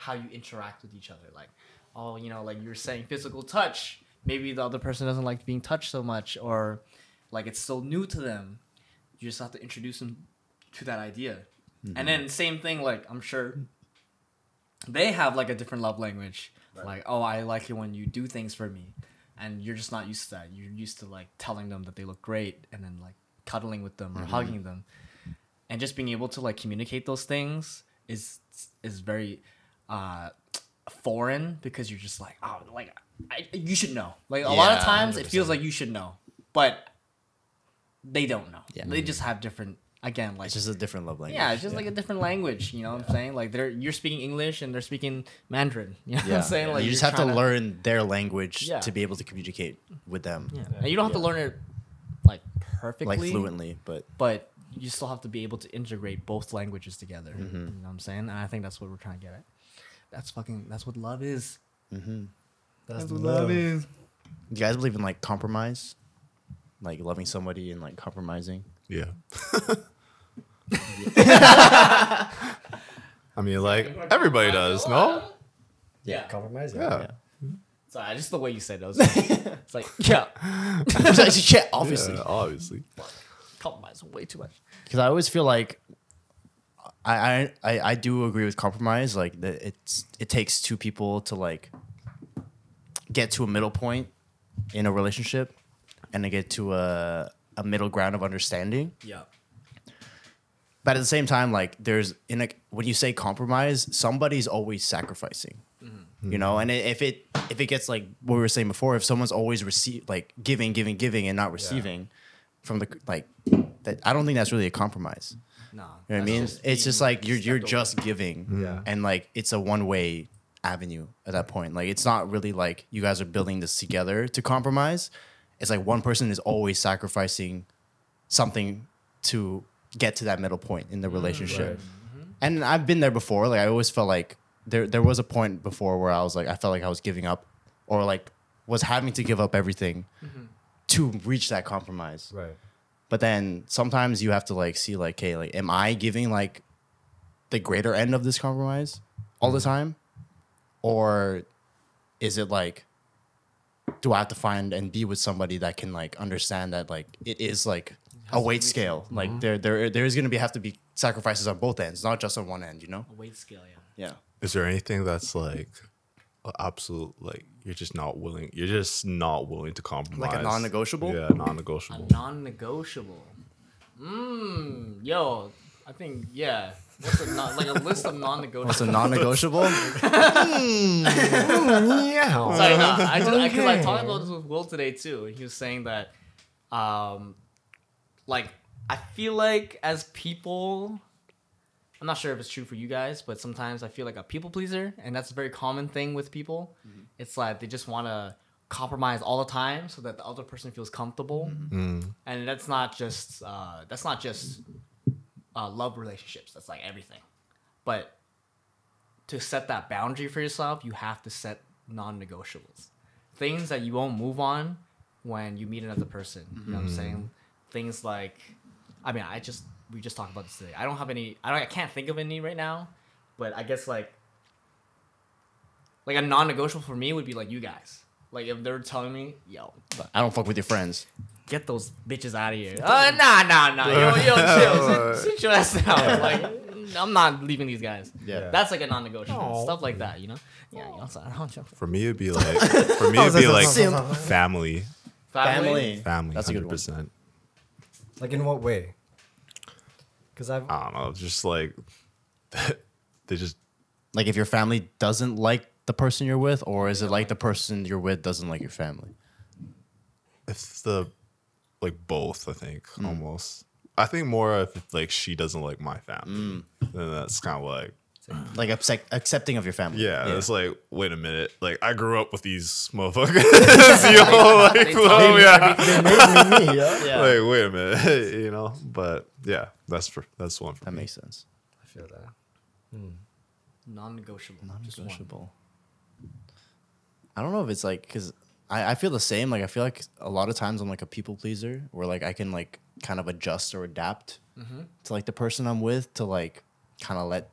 how you interact with each other. Like, oh, you know, like you're saying physical touch. Maybe the other person doesn't like being touched so much, or like it's so new to them. You just have to introduce them to that idea. And then same thing, like I'm sure they have like a different love language. Like, oh, I like it when you do things for me. and you're just not used to that. You're used to like telling them that they look great and then like cuddling with them or Mm-hmm. hugging them, and just being able to like communicate those things is is very uh foreign because you're just like oh like I, you should know like a lot of Yeah, times it feels like you should know but they don't know Yeah. they just have different again like It's just a different love language. yeah, it's just like a different language. You know what I'm saying? Like they're you're speaking English and they're speaking Mandarin. You know what I'm saying? Like you just have to trying learn their language Yeah. to be able to communicate with them, Yeah. And you don't have to learn it like perfectly, like fluently. But but you still have to be able to integrate both languages together. Mm-hmm. You know what I'm saying? And I think that's what we're trying to get at. That's fucking. That's what love is. Mm-hmm. That's what love. is. you guys believe in like compromise, like loving somebody and like compromising. Yeah. I mean, like everybody does, no? Yeah. Compromise. Yeah. Sorry, just the way you said it. was- it's like yeah, yeah, obviously. Yeah, obviously. compromise way too much. because I always feel like I, I I do agree with compromise. Like that, it's it takes two people to like get to a middle point in a relationship, and to get to a a middle ground of understanding. Yeah. But at the same time, like there's in a when you say compromise, somebody's always sacrificing. Mm-hmm. You know, and if it if it gets like what we were saying before, if someone's always receive like giving, giving, giving, and not receiving from the like that, I don't think that's really a compromise. No. You know what I mean? It's just like you're you're just giving, Yeah. and like it's a one way avenue at that point. Like it's not really like you guys are building this together to compromise. It's like one person is always sacrificing something to get to that middle point in the relationship. And I've been there before. Like I always felt like there there was a point before where I was like I felt like I was giving up, or like was having to give up everything to reach that compromise. Right. But then sometimes you have to like see like, hey, like, am I giving like the greater end of this compromise all the mm. time, or is it like, do I have to find and be with somebody that can like understand that like it is like a weight scale? Like mm-hmm. there there there is gonna be have to be sacrifices on both ends, not just on one end. You know? A weight scale, yeah. Yeah. Is there anything that's like a absolute like you're just not willing you're just not willing to compromise? Like a non-negotiable? Yeah, non-negotiable. A non-negotiable. Mmm. Yo, I think yeah. What's a non, like a list of non-negotiables? What's a non-negotiable? Hmm, yeah. Sorry, no. I just because I Okay. talked about this with Will today too, and he was saying that, um, like I feel like as people, I'm not sure if it's true for you guys, but sometimes I feel like a people pleaser, and that's a very common thing with people. Mm-hmm. It's like they just want to compromise all the time so that the other person feels comfortable, Mm. and that's not just uh, that's not just uh, love relationships. That's like everything, but to set that boundary for yourself, you have to set non-negotiables. Things that you won't move on when you meet another person. You know what I'm saying? Things like I mean, I just we just talked about this today. I don't have any I don't I can't think of any right now, but I guess like like a non-negotiable for me would be like you guys. Like if they're telling me, yo, I don't fuck with your friends. get those bitches out of here. Uh, nah, nah, nah. Yo, yo, chill. Sit, sit your ass down. Like, I'm not leaving these guys. Yeah. That's like a non-negotiable. Aw. Stuff like that, you know? Yeah, you know, so I don't jump. For me it'd be like for me it'd be like family. Family. Family. That's a good hundred one. percent. Like in what way? Because I've I don't know, just like they just Like if your family doesn't like the person you're with, or is it like the person you're with doesn't like your family? it's the like both, I think, Mm. almost. I think more if like she doesn't like my family. Mm. Then that's kind of like Like accept, accepting of your family. Yeah, it's like, wait a minute. Like, I grew up with these motherfuckers. you know, like, They well, told me yeah. they made me, me, yeah. Yeah. Like, wait a minute, you know. But yeah, that's for that's one for that me. makes sense. I feel that. Non-negotiable. Just one. Non-negotiable. I don't know if it's like because I, I feel the same. Like I feel like a lot of times I'm like a people pleaser, where like I can like kind of adjust or adapt to like the person I'm with to like kind of let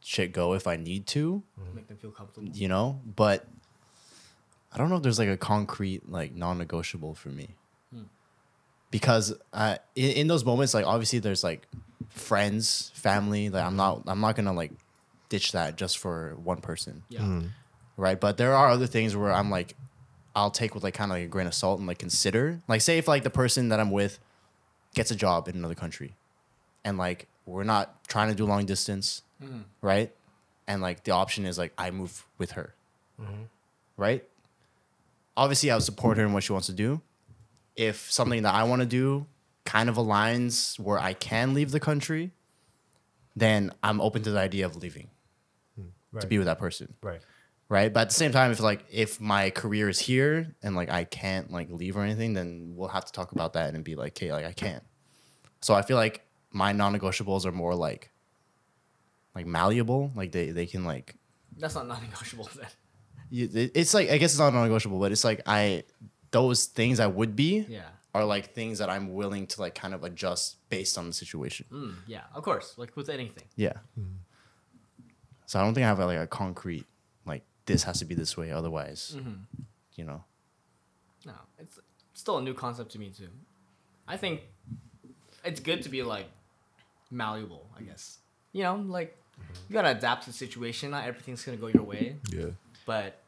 shit go if I need to, Make them feel comfortable. you know. But I don't know if there's like a concrete like non-negotiable for me because uh, in, in those moments, like obviously there's like friends, family. Like I'm not I'm not gonna like ditch that just for one person Yeah. Right? But there are other things where I'm like, I'll take with like kind of like a grain of salt and like consider. Like say if like the person that I'm with gets a job in another country and like we're not trying to do long distance, mm-hmm. right? And like the option is like I move with her. Mm-hmm. Right? Obviously I would support her in what she wants to do. If something that I want to do kind of aligns where I can leave the country, then I'm open to the idea of leaving hmm. Right. to be with that person right. Right but at the same time if like if my career is here and like i can't like leave or anything then we'll have to talk about that and be like okay like i can't so i feel like my non-negotiables are more like like malleable like they they can like That's not non-negotiable then. you, it- it's like i guess it's not non-negotiable but it's like i those things i would be Yeah. are like things that i'm willing to like kind of adjust based on the situation Mm, yeah, of course. Like with anything. yeah so i don't think i have like a concrete like this has to be this way otherwise mm-hmm. you know No, it's still a new concept to me too. I think it's good to be like malleable. I guess you know, like you gotta adapt to the situation. Not everything's gonna go your way, Yeah. but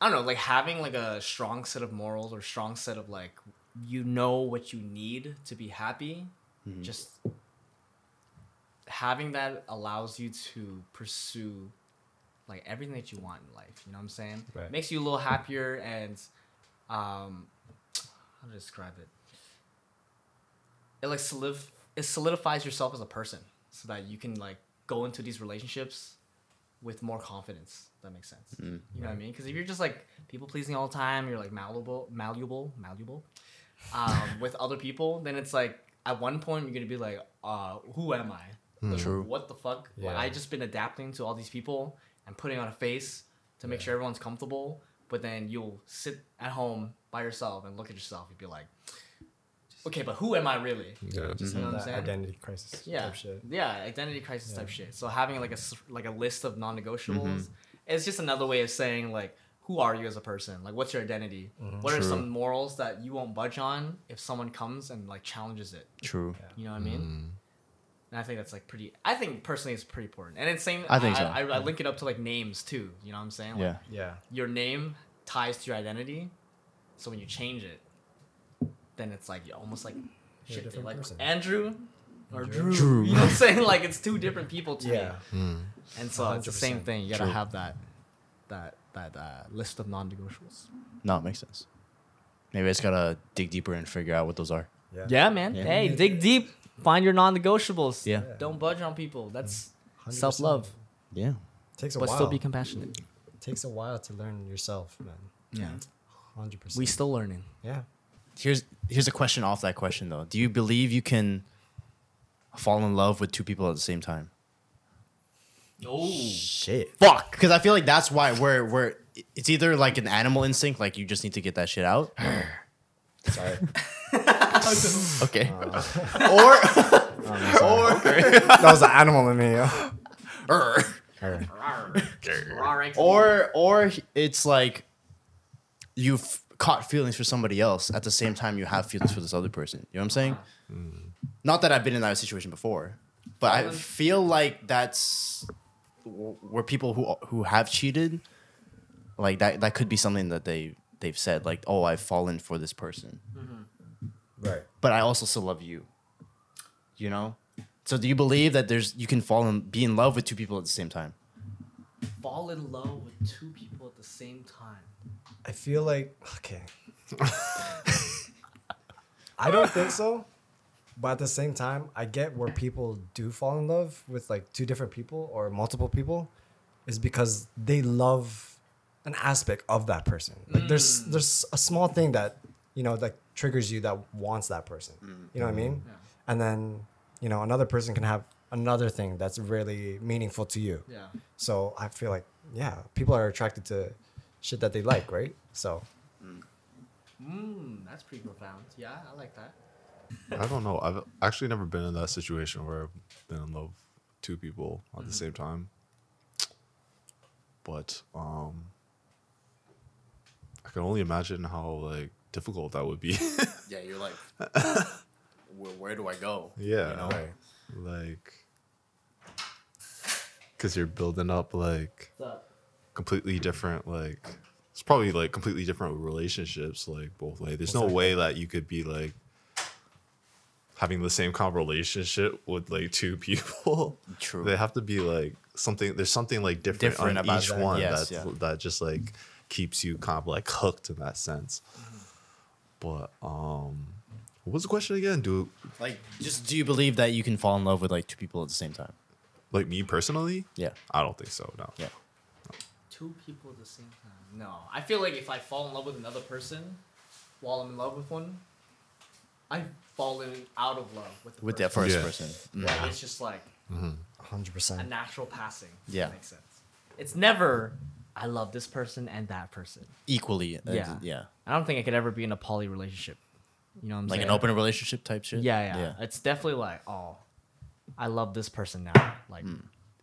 I don't know. Like having like a strong set of morals or strong set of like you know what you need to be happy. Mm-hmm. Just having that allows you to pursue like everything that you want in life. You know what I'm saying? Right. Makes you a little happier and um how to describe it? It like solid it solidifies yourself as a person so that you can like go into these relationships with more confidence. That makes sense. You know what I mean? Because if you're just like people pleasing all the time, you're like malleable, malleable, malleable um, with other people, then it's like at one point you're gonna be like, uh, who am I? Like, True. What the fuck? Like, I just been adapting to all these people and putting on a face to make sure everyone's comfortable. But then you'll sit at home by yourself and look at yourself and be like, okay, but who am I really? Yeah. Just You know what I'm saying? identity crisis yeah, type shit. yeah, identity crisis type shit. So having like a s- like a list of non-negotiables, Mm-hmm. it's just another way of saying like, who are you as a person? Like, what's your identity? Mm-hmm. What are some morals that you won't budge on if someone comes and like challenges it? true You know what I mean? And I think that's like pretty. I think personally it's pretty important. And it's same. I think I, so. I, I link it up to like names too. You know what I'm saying? Like, yeah Yeah. Your name ties to your identity, so when you change it, then it's like you're almost like You're a shit. different Like person. Andrew or Drew. Drew. You know what I'm saying? Like it's two different people to Yeah. me. And so it's the same thing. You gotta True. have that that that uh, list of non-negotiables. no it makes sense maybe i just gotta dig deeper and figure out what those are Yeah. Yeah, man. Yeah. Hey, dig deep. Find your non-negotiables. Yeah. Don't budge on people. That's 100%. self-love. yeah Takes a while. But while. still be compassionate. takes a while to learn yourself, man. Yeah. Hundred percent. We still learning. yeah. here's here's a question off that question though do you believe you can fall in love with two people at the same time Oh. Shit. fuck because i feel like that's why we're we're it's either like an animal instinct like you just need to get that shit out sorry okay uh, or oh, or That was an animal in me. Yo. or or or it's like you've caught feelings for somebody else at the same time you have feelings for this other person. You know what I'm saying? Mm. Not that I've been in that situation before, but I um, feel like that's where people who who have cheated, like that that could be something that they they've said like, oh, I've fallen for this person, mm-hmm. Right. but I also still love you. You know. So do you believe that there's you can fall and be in love with two people at the same time? Fall in love with two people at the same time. I feel like okay. I don't think so. But at the same time, I get where people do fall in love with like two different people or multiple people is because they love an aspect of that person. Like there's mm. there's a small thing that, you know, that triggers you that wants that person. You know what I mean? And then, you know, another person can have another thing that's really meaningful to you. Yeah. So I feel like, yeah, people are attracted to shit that they like, right? So Mm, that's pretty profound. Yeah, I like that. I don't know. I've actually never been in that situation where I've been in love with two people at the same time. But um I can only imagine how like difficult that would be. Yeah, you're like, where, where do I go? yeah. You know? Right. Like cuz you're building up like completely different like it's probably like completely different relationships, like both ways. There's no way that you could be like having the same kind of relationship with like two people. True. They have to be like something. There's something like different, Different on about each that, one yes, that yeah. that just like keeps you kind of like hooked in that sense. Mm-hmm. But um, what was the question again? Do Like, just do you believe that you can fall in love with like two people at the same time? like me personally? Yeah. I don't think so. No. Yeah. Two people at the same time. No, I feel like if I fall in love with another person while I'm in love with one, I've fallen out of love with the With that first Yeah. person. Mm. Like, it's just like hundred a percent. A natural passing. if that Yeah. makes sense. It's never I love this person and that person. Equally. uh, Yeah. Yeah. I don't think I could ever be in a poly relationship. You know what I'm Like saying? an open relationship type shit? Yeah, yeah, yeah. It's definitely like, oh, I love this person now. Like, hmm.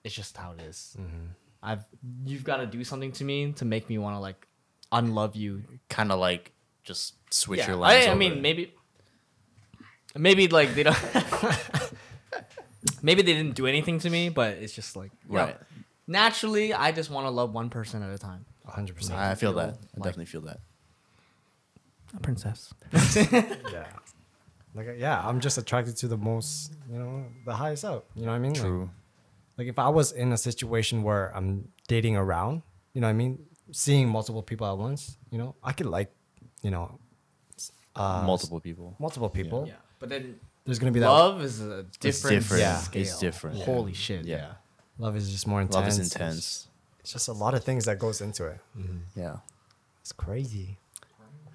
it's just how it is. Mm-hmm. I've you've got to do something to me to make me want to like unlove you. Kind of like just switch Yeah. your life. I, I mean, maybe, maybe like they don't. maybe they didn't do anything to me, but it's just like you know, Right. naturally, I just want to love one person at a time. hundred percent. I feel feel that. I definitely feel that. A princess. Yeah. Like yeah, I'm just attracted to the most, you know, the highest up. You know what I mean? Like- True. Like, if I was in a situation where I'm dating around, you know what I mean, seeing multiple people at once, you know, I could like, you know, uh, Multiple people. multiple people. Yeah, but then There's gonna be that love is a different. different. Yeah. scale. It's different. Holy shit. Yeah. love is just more intense. Love is It's- intense. It's just a lot of things that goes into it. Yeah. It's crazy.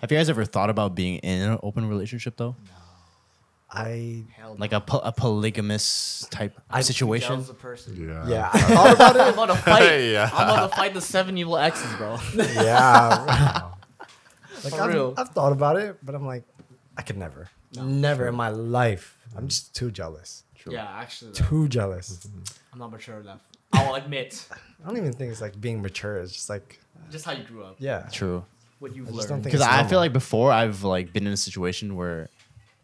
Have you guys ever thought about being in an open relationship though? No. I Like a, po- a polygamous type I- situation? Jealous of person. Yeah. yeah, I thought about I'm about to fight. Yeah. I'm about to fight the seven evil exes, bro. Yeah. like For I've, real. I've thought about it, but I'm like, I could never, never in my life. I'm just too jealous. Yeah, actually, though, Too jealous. I'm not mature enough. I'll admit. I don't even think it's like being mature. It's just like, Just how you grew up. yeah. True. What you've I just learned. don't think Because it's I normal. feel like before I've like been in a situation where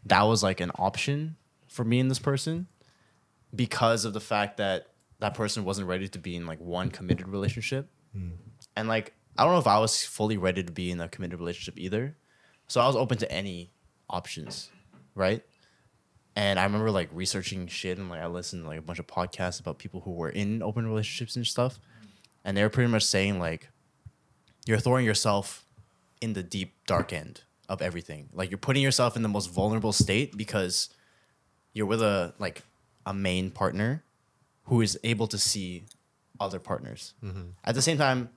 that was like an option for me and this person because of the fact that that person wasn't ready to be in like one committed relationship. Hmm. And like I don't know if I was fully ready to be in a committed relationship either. So I was open to any options, right? And I remember like researching shit and like I listened to like a bunch of podcasts about people who were in open relationships and stuff. And they were pretty much saying like you're throwing yourself in the deep dark end of everything. Like you're putting yourself in the most vulnerable state because you're with a like a main partner who is able to see other partners. Mm-hmm. At the same time,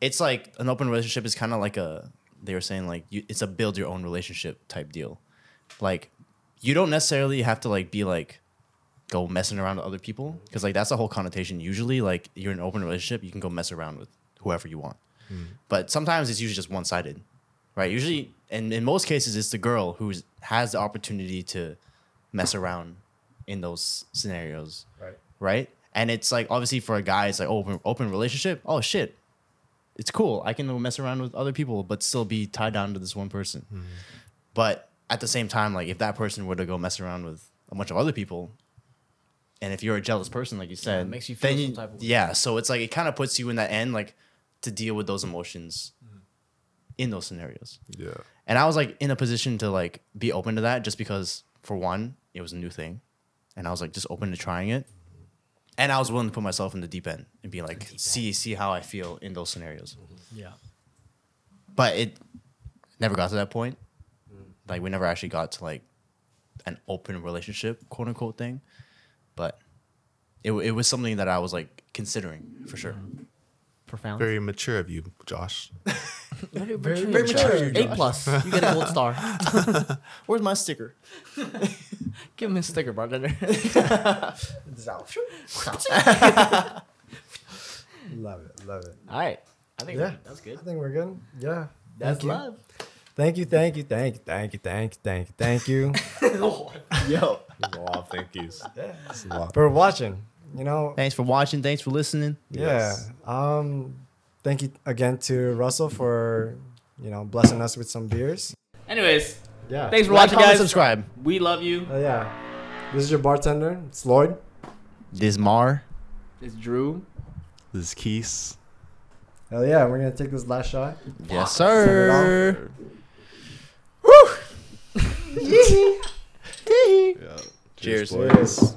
it's like an open relationship is kind of like a they were saying like you, it's a build your own relationship type deal. Like you don't necessarily have to like be like go messing around with other people because like that's the whole connotation. Usually, like you're in an open relationship, you can go mess around with whoever you want. But sometimes it's usually just one sided, right? Usually, and in most cases, it's the girl who has the opportunity to mess around in those scenarios, Right. right? And it's like obviously for a guy, it's like open open relationship. Oh shit, it's cool. I can mess around with other people, but still be tied down to this one person. Mm-hmm. But at the same time, like if that person were to go mess around with a bunch of other people, and if you're a jealous person, like you said, it makes you feel then some type of way. yeah. So it's like it kind of puts you in that end, like to deal with those emotions in those scenarios. Yeah. And I was like in a position to like be open to that just because for one, it was a new thing. And I was like just open to trying it. And I was willing to put myself in the deep end and be like, see, see how I feel in those scenarios. Yeah. But it never got to that point. Like we never actually got to like an open relationship, quote unquote thing. But it, it was something that I was like considering for sure. Mm-hmm. Profound. Very mature of you, Josh. very, very mature, A plus. You get a gold star. Where's my sticker? Give him a sticker, bartender. love it. Love it. All right. I think Yeah. that's good. I think we're good. Yeah. That's Thank love. Thank you. Thank you. Thank you. Thank you. Thank you. Thank you. Thank you. Yo. a lot of thank yous. That's a lot. for watching. You know, Thanks for watching. Thanks for listening. yeah. Um, thank you again to Russell for you know blessing us with some beers. Anyways, Yeah. thanks for Like, watching, comment, guys. subscribe. We love you. Uh, yeah. This is your bartender. It's Lloyd. This Mar. It's Drew. This is Keys. Hell yeah, we're gonna take this last shot. Yes, Set it off. sir. Yeah. Cheers. boys.